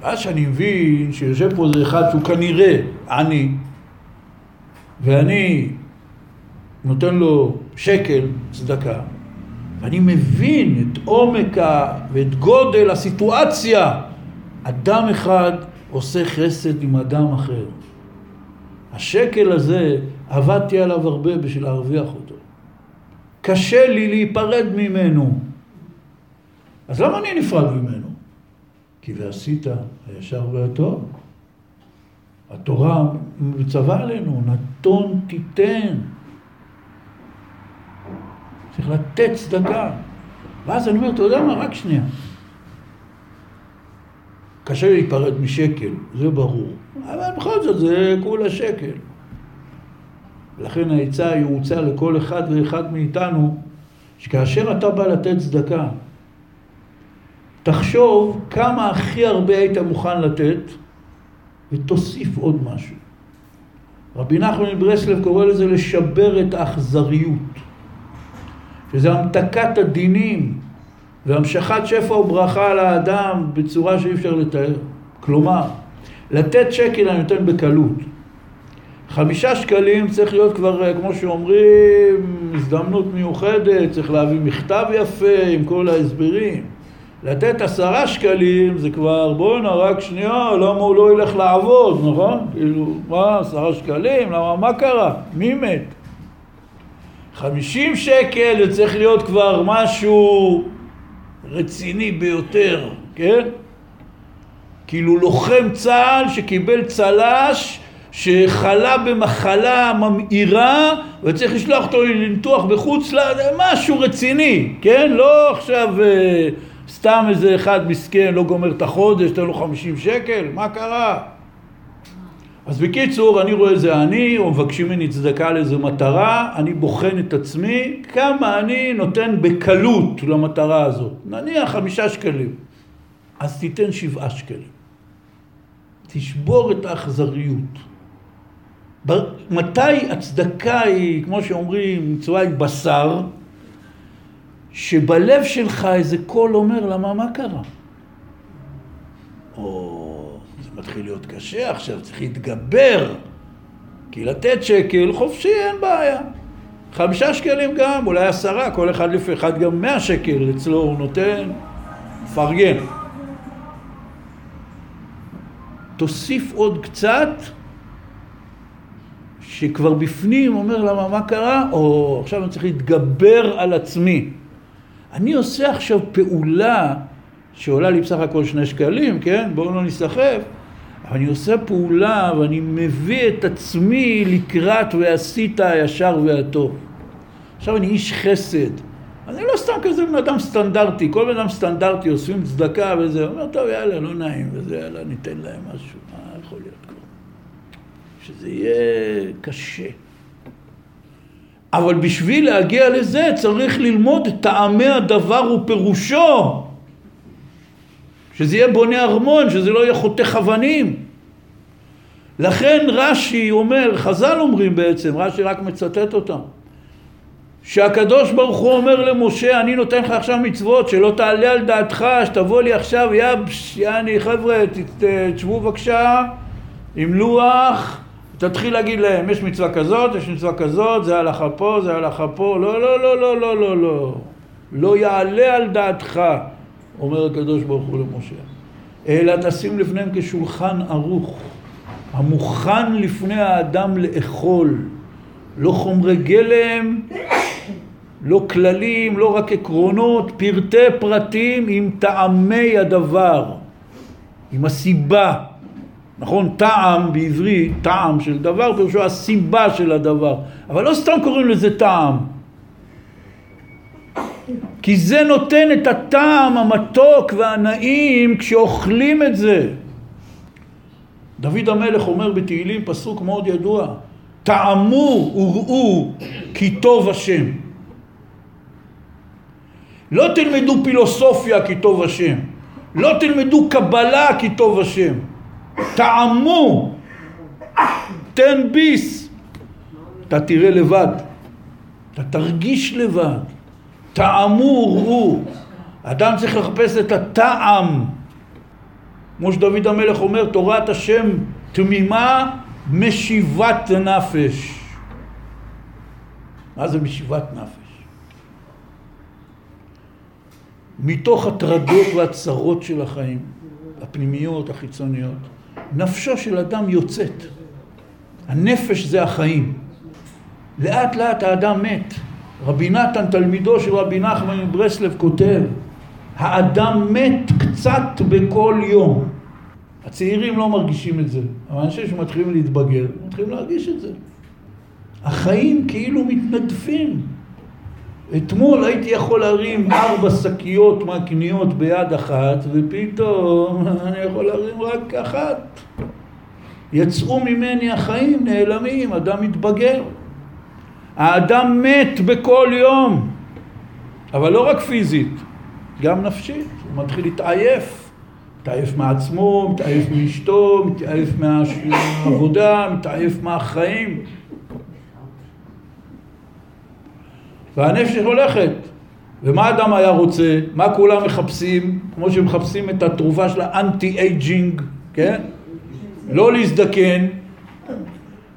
A: ואז שאני מבין שיושב פה איזה אחד שהוא כנראה עני, ואני נותן לו שקל צדקה, ואני מבין את עומק. ואת גודל הסיטואציה. אדם אחד עושה חסד עם אדם אחר. השקל הזה, עבדתי עליו הרבה בשביל להרוויח אותו. קשה לי להיפרד ממנו. אז למה אני נפרד ממנו? כי ועשית הישר והטוב. התורה מצווה עלינו, נתון תיתן. צריך לתת צדקה. ואז אני אומר, אתה יודע מה? רק שנייה. קשה להיפרד משקל, זה ברור. אבל בכל זאת זה כולה שקל. לכן העצה היא הוצאה לכל אחד ואחד מאיתנו, שכאשר אתה בא לתת צדקה, תחשוב כמה הכי הרבה היית מוכן לתת, ותוסיף עוד משהו. רבי נחמן מברסלב קורא לזה לשבר את האכזריות, שזה המתקת הדינים והמשכת שפע וברכה על האדם בצורה שאי אפשר לתאר. כלומר, לתת שקל אני נותן בקלות. חמישה שקלים צריך להיות כבר, אה, כמו שאומרים, הזדמנות מיוחדת, צריך להביא מכתב יפה עם כל ההסברים. לתת עשרה שקלים זה כבר, בואנה, רק שנייה, למה הוא לא ילך לעבוד, נכון? כאילו, מה, עשרה שקלים? למה, מה קרה? מי מת? חמישים שקל זה צריך להיות כבר משהו רציני ביותר, כן? כאילו לוחם צה"ל שקיבל צל"ש שחלה במחלה ממאירה וצריך לשלוח אותו לניתוח בחוץ לארץ, משהו רציני, כן? לא עכשיו אה, סתם איזה אחד מסכן לא גומר את החודש, תן לו חמישים שקל, מה קרה? אז בקיצור, אני רואה איזה אני, או מבקשים ממני צדקה לאיזו מטרה, אני בוחן את עצמי, כמה אני נותן בקלות למטרה הזאת. נניח חמישה שקלים, אז תיתן שבעה שקלים. תשבור את האכזריות. מתי הצדקה היא, כמו שאומרים, צורה היא בשר, שבלב שלך איזה קול אומר, למה, מה קרה? או זה מתחיל להיות קשה עכשיו, צריך להתגבר, כי לתת שקל חופשי אין בעיה. חמישה שקלים גם, אולי עשרה, כל אחד לפי אחד גם מאה שקל, אצלו הוא נותן, מפרגן. תוסיף עוד קצת, שכבר בפנים אומר למה מה קרה, או עכשיו אני צריך להתגבר על עצמי. אני עושה עכשיו פעולה שעולה לי בסך הכל שני שקלים, כן? בואו לא נסחף. אבל אני עושה פעולה ואני מביא את עצמי לקראת ועשית הישר והטוב. עכשיו אני איש חסד. אני לא סתם כזה בן אדם סטנדרטי, כל בן אדם סטנדרטי אוספים צדקה וזה, אומר טוב יאללה לא נעים וזה, יאללה ניתן להם משהו, מה יכול להיות כבר? שזה יהיה קשה. אבל בשביל להגיע לזה צריך ללמוד את טעמי הדבר ופירושו. שזה יהיה בונה ארמון, שזה לא יהיה חותך אבנים. לכן רש"י אומר, חז"ל אומרים בעצם, רש"י רק מצטט אותם, שהקדוש ברוך הוא אומר למשה, אני נותן לך עכשיו מצוות, שלא תעלה על דעתך, שתבוא לי עכשיו, יבש, יעני, חבר'ה, תשבו בבקשה עם לוח, תתחיל להגיד להם, יש מצווה כזאת, יש מצווה כזאת, זה הלכה פה, זה הלכה פה, לא, לא, לא, לא, לא, לא, לא. לא יעלה על דעתך, אומר הקדוש ברוך הוא למשה, אלא תשים לפניהם כשולחן ערוך, המוכן לפני האדם לאכול. לא חומרי גלם, לא כללים, לא רק עקרונות, פרטי פרטים עם טעמי הדבר, עם הסיבה. נכון? טעם בעברית, טעם של דבר, פירושו הסיבה של הדבר. אבל לא סתם קוראים לזה טעם. כי זה נותן את הטעם המתוק והנעים כשאוכלים את זה. דוד המלך אומר בתהילים פסוק מאוד ידוע, טעמו וראו כי טוב השם. לא תלמדו פילוסופיה כי טוב השם, לא תלמדו קבלה כי טוב השם. טעמו, תן ביס, אתה תראה לבד, אתה תרגיש לבד, טעמו ראו, אדם צריך לחפש את הטעם, כמו שדוד המלך אומר, תורת השם תמימה משיבת נפש. מה זה משיבת נפש? מתוך הטרדות והצרות של החיים, הפנימיות, החיצוניות, נפשו של אדם יוצאת. הנפש זה החיים. לאט לאט האדם מת. רבי נתן, תלמידו של רבי נחמן מברסלב, כותב, האדם מת קצת בכל יום. הצעירים לא מרגישים את זה, אבל אנשים שמתחילים להתבגר, מתחילים להרגיש את זה. החיים כאילו מתנדפים. אתמול הייתי יכול להרים ארבע שקיות מהקניות ביד אחת, ופתאום אני יכול להרים רק אחת. יצאו ממני החיים, נעלמים, אדם מתבגר. האדם מת בכל יום, אבל לא רק פיזית, גם נפשית. הוא מתחיל להתעייף, מתעייף מעצמו, מתעייף מאשתו, מתעייף מהעבודה, מתעייף מהחיים. והנפש הולכת. ומה אדם היה רוצה? מה כולם מחפשים? כמו שמחפשים את התרופה של ה anti-aging, כן? לא להזדקן.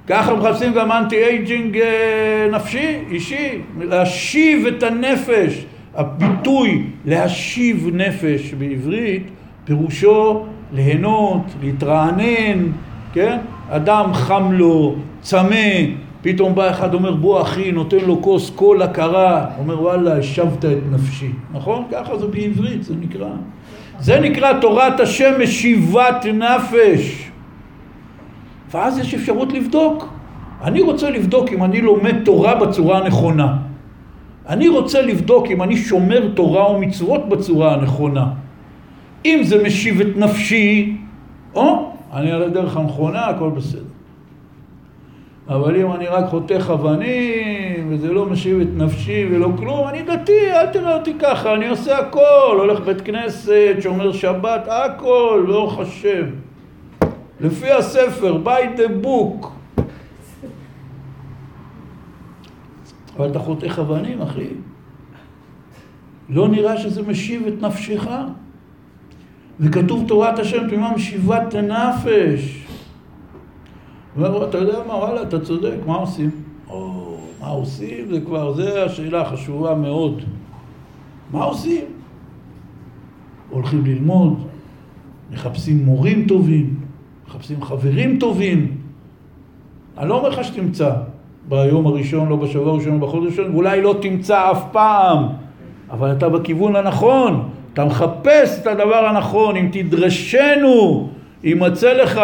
A: ככה מחפשים גם anti-aging אה, נפשי, אישי, להשיב את הנפש. הביטוי להשיב נפש בעברית פירושו ליהנות, להתרענן, כן? אדם חם לו, צמא, פתאום בא אחד אומר בוא אחי נותן לו כוס קולה קרה אומר וואלה השבת את נפשי. נכון? ככה זה בעברית זה נקרא. זה נקרא תורת השם משיבת נפש. ואז יש אפשרות לבדוק. אני רוצה לבדוק אם אני לומד תורה בצורה הנכונה. אני רוצה לבדוק אם אני שומר תורה ומצוות בצורה הנכונה. אם זה משיב את נפשי או אני על הדרך הנכונה הכל בסדר אבל אם אני רק חותך אבנים, וזה לא משיב את נפשי ולא כלום, אני דתי, אל תראה אותי ככה, אני עושה הכל, הולך בית כנסת, שומר שבת, הכל, ברוך השם. לפי הספר, by the book. אבל אתה חותך אבנים, אחי. לא נראה שזה משיב את נפשך. וכתוב תורת השם תמימה משיבת הנפש. הוא אומר, אתה יודע מה, וואלה, אתה צודק, מה עושים? או, מה עושים? זה כבר, זה השאלה החשובה מאוד. מה עושים? הולכים ללמוד, מחפשים מורים טובים, מחפשים חברים טובים. אני לא אומר לך שתמצא ביום הראשון, לא בשבוע הראשון, לא בחודש הראשון, ואולי לא תמצא אף פעם, אבל אתה בכיוון הנכון, אתה מחפש את הדבר הנכון, אם תדרשנו, יימצא לך.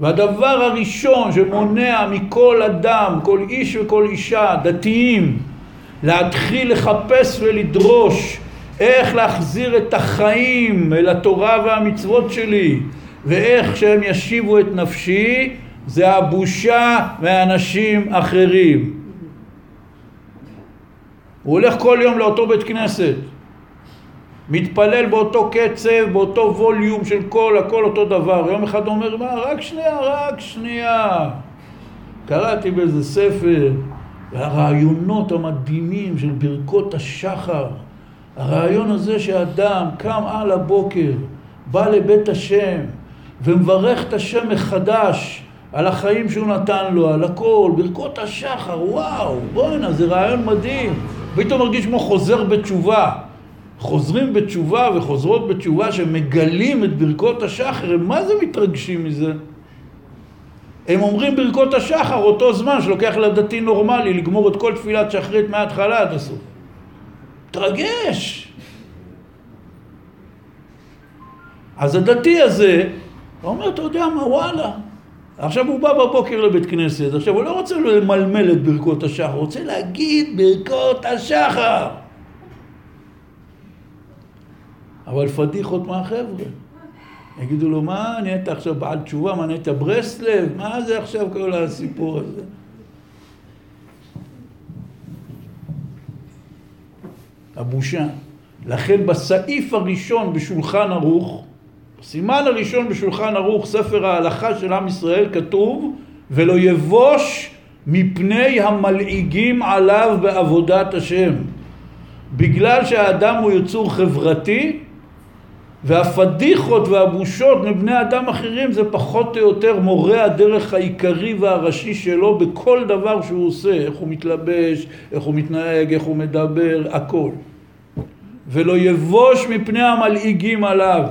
A: והדבר הראשון שמונע מכל אדם, כל איש וכל אישה, דתיים, להתחיל לחפש ולדרוש איך להחזיר את החיים אל התורה והמצוות שלי ואיך שהם ישיבו את נפשי זה הבושה מאנשים אחרים. הוא הולך כל יום לאותו בית כנסת מתפלל באותו קצב, באותו ווליום של כל, הכל אותו דבר. יום אחד אומר, מה, רק שנייה, רק שנייה. קראתי באיזה ספר, והרעיונות המדהימים של ברכות השחר, הרעיון הזה שאדם קם על הבוקר, בא לבית השם, ומברך את השם מחדש על החיים שהוא נתן לו, על הכל, ברכות השחר, וואו, בואנה, זה רעיון מדהים. פתאום מרגיש כמו חוזר בתשובה. חוזרים בתשובה וחוזרות בתשובה שמגלים את ברכות השחר, הם מה זה מתרגשים מזה? הם אומרים ברכות השחר אותו זמן שלוקח לדתי נורמלי לגמור את כל תפילת שחרית מההתחלה עד הסוף. מתרגש. אז הדתי הזה, הוא אומר, אתה יודע מה, וואלה. עכשיו הוא בא בבוקר לבית כנסת, עכשיו הוא לא רוצה למלמל את ברכות השחר, הוא רוצה להגיד ברכות השחר. אבל פדיחות מהחבר'ה. יגידו לו, מה נהיית עכשיו בעל תשובה, מה נהיית ברסלב, מה זה עכשיו כל הסיפור הזה? הבושה. לכן בסעיף הראשון בשולחן ערוך, בסימן הראשון בשולחן ערוך, ספר ההלכה של עם ישראל, כתוב ולא יבוש מפני המלעיגים עליו בעבודת השם. בגלל שהאדם הוא יצור חברתי, והפדיחות והבושות מבני אדם אחרים זה פחות או יותר מורה הדרך העיקרי והראשי שלו בכל דבר שהוא עושה, איך הוא מתלבש, איך הוא מתנהג, איך הוא מדבר, הכל. ולא יבוש מפני המלעיגים עליו.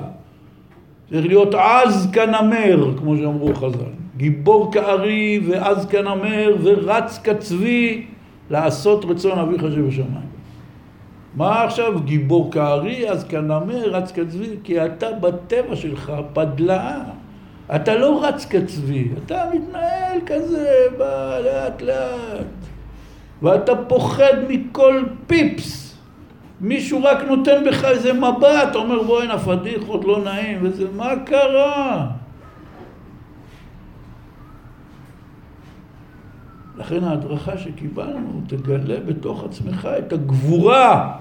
A: צריך להיות עז כנמר, כמו שאמרו חז"ל. גיבור כארי ועז כנמר ורץ כצבי לעשות רצון אביך שבשמיים. מה עכשיו גיבור כארי, אז כנמר, רץ כצבי, כי אתה בטבע שלך פדלאה. אתה לא רץ כצבי, אתה מתנהל כזה לאט לאט. ואתה פוחד מכל פיפס. מישהו רק נותן בך איזה מבט, אומר בואי הנה פדיחות, לא נעים, וזה, מה קרה? לכן ההדרכה שקיבלנו תגלה בתוך עצמך את הגבורה.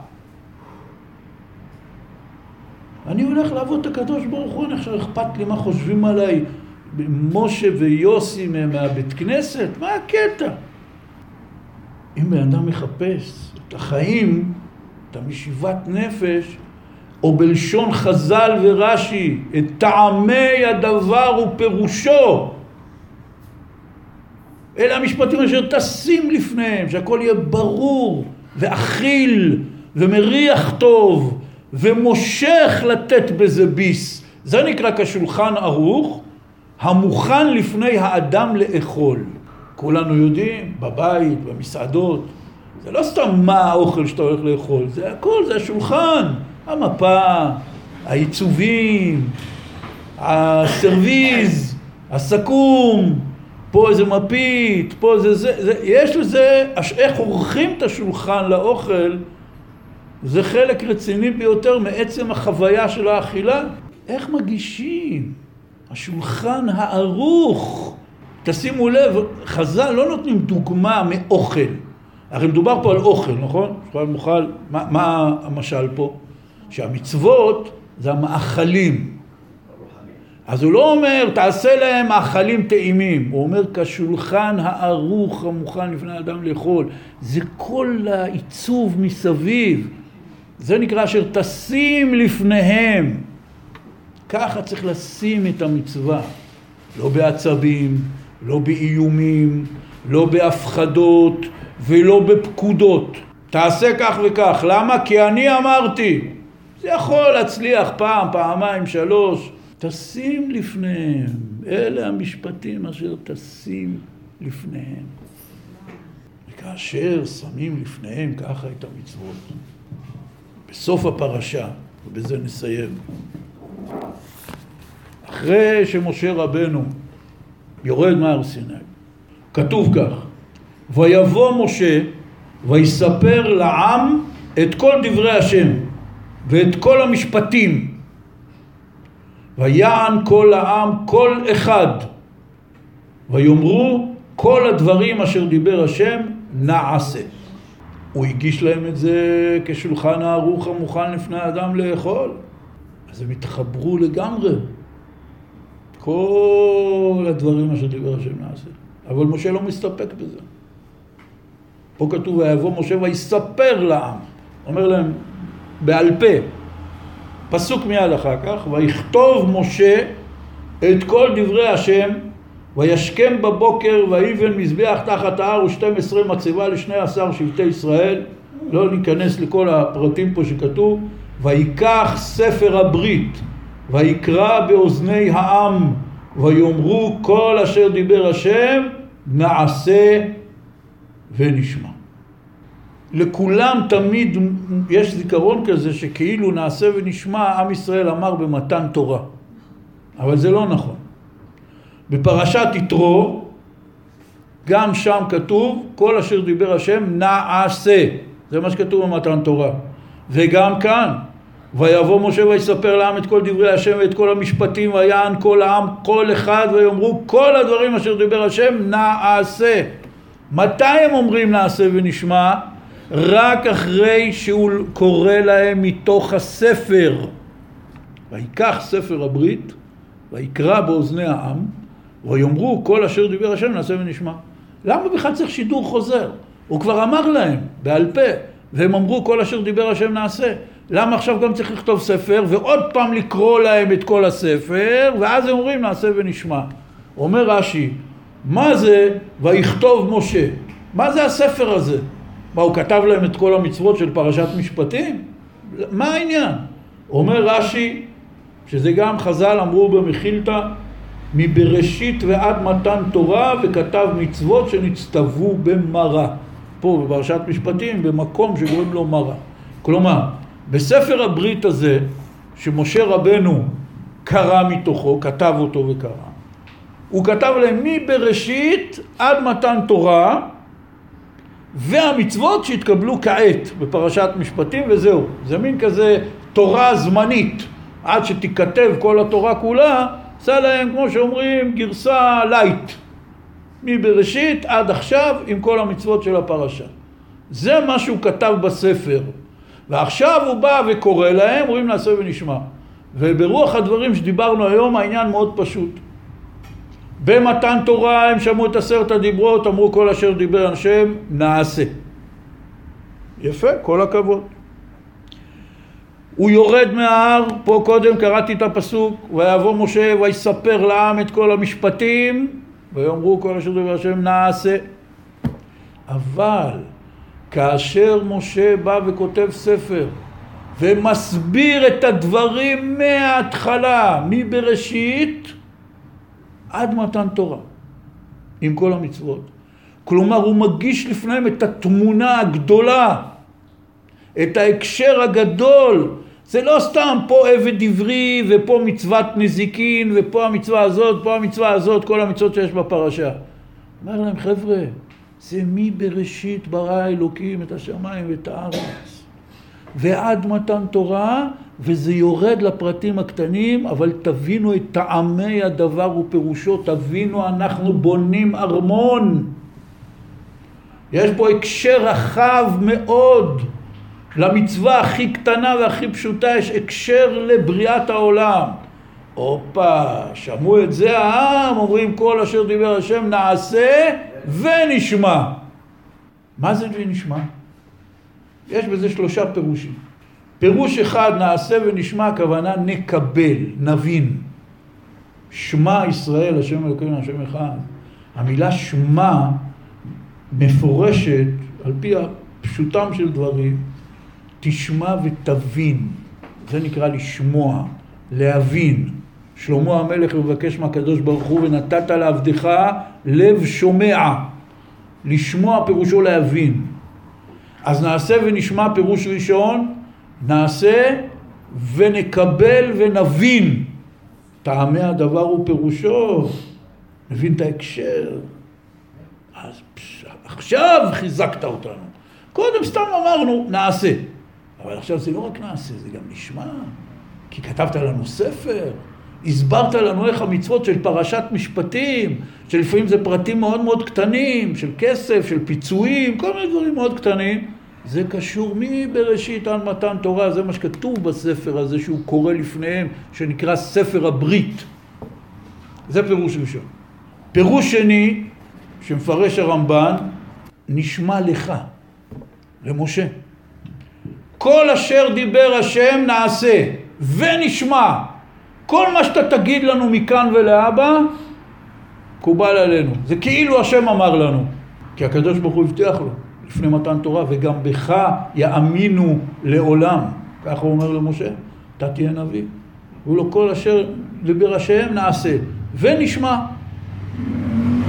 A: אני הולך לעבוד את הקדוש ברוך הוא, אני עכשיו אכפת לי מה חושבים עליי משה ויוסי מהבית כנסת? מה הקטע? אם בן אדם מחפש את החיים, את המשיבת נפש, או בלשון חז"ל ורש"י, את טעמי הדבר ופירושו, אלה המשפטים אשר טסים לפניהם, שהכל יהיה ברור ואכיל ומריח טוב ומושך לתת בזה ביס. זה נקרא כשולחן ערוך המוכן לפני האדם לאכול. כולנו יודעים, בבית, במסעדות, זה לא סתם מה האוכל שאתה הולך לאכול, זה הכל, זה השולחן, המפה, העיצובים, הסרוויז, הסכו"ם, פה איזה מפית, פה איזה זה, זה, יש לזה, איך עורכים את השולחן לאוכל, זה חלק רציני ביותר מעצם החוויה של האכילה. איך מגישים? השולחן הערוך. תשימו לב, חז"ל לא נותנים דוגמה מאוכל. הרי מדובר פה על אוכל, נכון? שולחן מוכל, מה, מה המשל פה? שהמצוות זה המאכלים. אז הוא לא אומר, תעשה להם מאכלים טעימים, הוא אומר, כשולחן הערוך המוכן לפני אדם לאכול. זה כל העיצוב מסביב. זה נקרא אשר תשים לפניהם. ככה צריך לשים את המצווה. לא בעצבים, לא באיומים, לא בהפחדות ולא בפקודות. תעשה כך וכך. למה? כי אני אמרתי. זה יכול להצליח פעם, פעמיים, שלוש. תשים לפניהם. אלה המשפטים אשר תשים לפניהם. וכאשר שמים לפניהם ככה את המצוות, בסוף הפרשה, ובזה נסיים, אחרי שמשה רבנו יורד מהר סיני, כתוב כך: ויבוא משה ויספר לעם את כל דברי השם ואת כל המשפטים ויען כל העם כל אחד ויאמרו כל הדברים אשר דיבר השם נעשה. הוא הגיש להם את זה כשולחן הערוך המוכן לפני האדם לאכול. אז הם התחברו לגמרי. כל הדברים אשר דיבר השם נעשה. אבל משה לא מסתפק בזה. פה כתוב, ויבוא משה ויספר לעם. אומר להם, בעל פה. פסוק מיד אחר כך, ויכתוב משה את כל דברי השם, וישכם בבוקר ויבן מזבח תחת ההר ושתים עשרה מצבה לשני עשר שבטי ישראל, לא ניכנס לכל הפרטים פה שכתוב, ויקח ספר הברית, ויקרא באוזני העם, ויאמרו כל אשר דיבר השם, נעשה ונשמע. לכולם תמיד יש זיכרון כזה שכאילו נעשה ונשמע, עם ישראל אמר במתן תורה. אבל זה לא נכון. בפרשת יתרו, גם שם כתוב, כל אשר דיבר השם נעשה. זה מה שכתוב במתן תורה. וגם כאן, ויבוא משה ויספר לעם את כל דברי השם ואת כל המשפטים, ויען כל העם, כל אחד, ויאמרו כל הדברים אשר דיבר השם נעשה. מתי הם אומרים נעשה ונשמע? רק אחרי שהוא קורא להם מתוך הספר. ויקח ספר הברית, ויקרא באוזני העם, ויאמרו כל אשר דיבר השם נעשה ונשמע. למה בכלל צריך שידור חוזר? הוא כבר אמר להם בעל פה, והם אמרו כל אשר דיבר השם נעשה. למה עכשיו גם צריך לכתוב ספר, ועוד פעם לקרוא להם את כל הספר, ואז הם אומרים נעשה ונשמע. אומר רש"י, מה זה ויכתוב משה? מה זה הספר הזה? מה, הוא כתב להם את כל המצוות של פרשת משפטים? מה העניין? אומר רש"י, שזה גם חז"ל אמרו במחילתא, מבראשית ועד מתן תורה וכתב מצוות שנצטוו במראה. פה בפרשת משפטים, במקום שקוראים לו מראה. כלומר, בספר הברית הזה, שמשה רבנו קרא מתוכו, כתב אותו וקרא, הוא כתב להם מבראשית עד מתן תורה והמצוות שהתקבלו כעת בפרשת משפטים וזהו. זה מין כזה תורה זמנית עד שתיכתב כל התורה כולה, עשה להם כמו שאומרים גרסה light מבראשית עד עכשיו עם כל המצוות של הפרשה. זה מה שהוא כתב בספר. ועכשיו הוא בא וקורא להם, רואים נעשה ונשמע. וברוח הדברים שדיברנו היום העניין מאוד פשוט. במתן תורה הם שמעו את עשרת הדיברות, אמרו כל אשר דיבר השם, נעשה. יפה, כל הכבוד. הוא יורד מההר, פה קודם קראתי את הפסוק, ויבוא משה ויספר לעם את כל המשפטים, ויאמרו כל אשר דיבר השם נעשה. אבל כאשר משה בא וכותב ספר ומסביר את הדברים מההתחלה, מבראשית, עד מתן תורה, עם כל המצוות. כלומר, הוא מגיש לפניהם את התמונה הגדולה, את ההקשר הגדול. זה לא סתם פה עבד עברי ופה מצוות נזיקין ופה המצווה הזאת, פה המצווה הזאת, כל המצוות שיש בפרשה. אומר להם, חבר'ה, זה מי בראשית ברא אלוקים את השמיים ואת הארץ. ועד מתן תורה, וזה יורד לפרטים הקטנים, אבל תבינו את טעמי הדבר ופירושו, תבינו, אנחנו בונים ארמון. יש פה הקשר רחב מאוד. למצווה הכי קטנה והכי פשוטה יש הקשר לבריאת העולם. הופה, שמעו את זה העם, אומרים כל אשר דיבר השם נעשה ונשמע. מה זה ונשמע? יש בזה שלושה פירושים. פירוש אחד, נעשה ונשמע, הכוונה נקבל, נבין. שמע ישראל, השם אלוקינו, השם אחד. המילה שמע מפורשת, על פי הפשוטם של דברים, תשמע ותבין. זה נקרא לשמוע, להבין. שלמה המלך מבקש מהקדוש ברוך הוא ונתת לעבדך לב שומע. לשמוע פירושו להבין. אז נעשה ונשמע פירוש ראשון, נעשה ונקבל ונבין. טעמי הדבר ופירושו, נבין את ההקשר. אז עכשיו חיזקת אותנו. קודם סתם אמרנו, נעשה. אבל עכשיו זה לא רק נעשה, זה גם נשמע. כי כתבת לנו ספר, הסברת לנו איך המצוות של פרשת משפטים, שלפעמים זה פרטים מאוד מאוד קטנים, של כסף, של פיצויים, כל מיני דברים מאוד קטנים. זה קשור מבראשית עד מתן תורה, זה מה שכתוב בספר הזה שהוא קורא לפניהם, שנקרא ספר הברית. זה פירוש ראשון. פירוש שני, שמפרש הרמב"ן, נשמע לך, למשה. כל אשר דיבר השם נעשה ונשמע. כל מה שאתה תגיד לנו מכאן ולהבא, קובל עלינו. זה כאילו השם אמר לנו, כי הקדוש ברוך הוא הבטיח לו לפני מתן תורה, וגם בך יאמינו לעולם. ככה הוא אומר למשה, אתה תהיה נביא. הוא לו כל אשר דיבר השם נעשה ונשמע.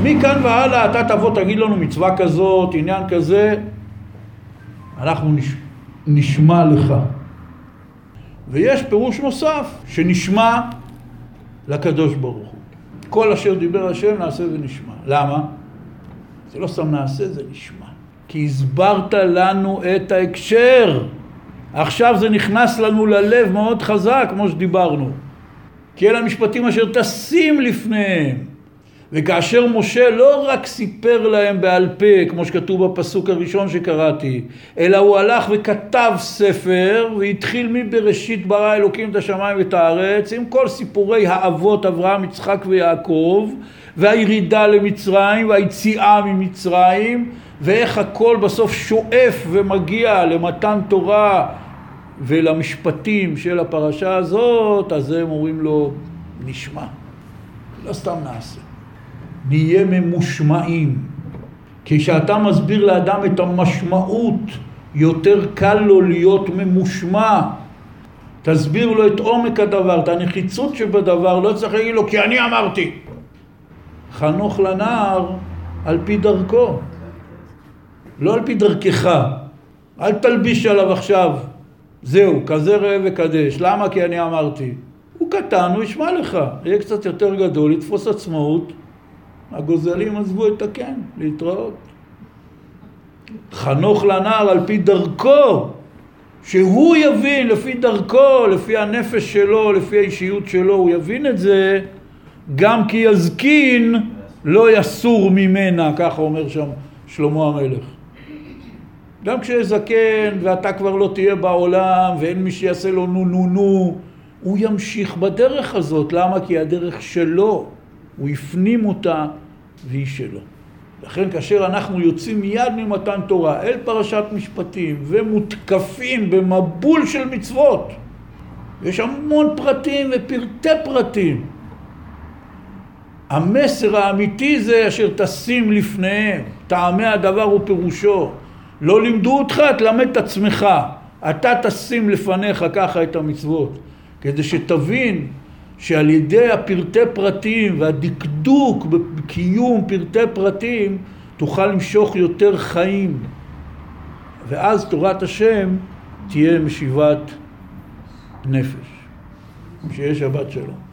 A: מכאן והלאה אתה תבוא תגיד לנו מצווה כזאת, עניין כזה, אנחנו נשמע. נשמע לך. ויש פירוש נוסף שנשמע לקדוש ברוך הוא. כל אשר דיבר השם נעשה ונשמע. למה? זה לא סתם נעשה, זה נשמע. כי הסברת לנו את ההקשר. עכשיו זה נכנס לנו ללב מאוד חזק, כמו שדיברנו. כי אלה המשפטים אשר תשים לפניהם. וכאשר משה לא רק סיפר להם בעל פה, כמו שכתוב בפסוק הראשון שקראתי, אלא הוא הלך וכתב ספר והתחיל מבראשית ברא אלוקים את השמיים ואת הארץ עם כל סיפורי האבות אברהם, יצחק ויעקב והירידה למצרים והיציאה ממצרים ואיך הכל בסוף שואף ומגיע למתן תורה ולמשפטים של הפרשה הזאת, אז הם אומרים לו נשמע, לא סתם נעשה. נהיה ממושמעים. כשאתה מסביר לאדם את המשמעות, יותר קל לו להיות ממושמע. תסביר לו את עומק הדבר, את הנחיצות שבדבר, לא צריך להגיד לו כי אני אמרתי. חנוך לנער על פי דרכו, לא על פי דרכך. אל תלביש עליו עכשיו, זהו, כזה ראה וקדש. למה? כי אני אמרתי. הוא קטן, הוא ישמע לך. יהיה קצת יותר גדול, יתפוס עצמאות, הגוזלים עזבו את הקן, להתראות. חנוך לנער על פי דרכו, שהוא יבין לפי דרכו, לפי הנפש שלו, לפי האישיות שלו, הוא יבין את זה, גם כי יזקין לא יסור ממנה, ככה אומר שם שלמה המלך. גם כשיש זקן ואתה כבר לא תהיה בעולם ואין מי שיעשה לו נו נו נו, הוא ימשיך בדרך הזאת. למה? כי הדרך שלו. הוא הפנים אותה והיא שלו. לכן כאשר אנחנו יוצאים מיד ממתן תורה אל פרשת משפטים ומותקפים במבול של מצוות, יש המון פרטים ופרטי פרטים. המסר האמיתי זה אשר תשים לפניהם, טעמי הדבר ופירושו. לא לימדו אותך, תלמד את עצמך. אתה תשים לפניך ככה את המצוות, כדי שתבין שעל ידי הפרטי פרטים והדקדוק בקיום פרטי פרטים תוכל למשוך יותר חיים, ואז תורת השם תהיה משיבת נפש. שיהיה שבת שלום.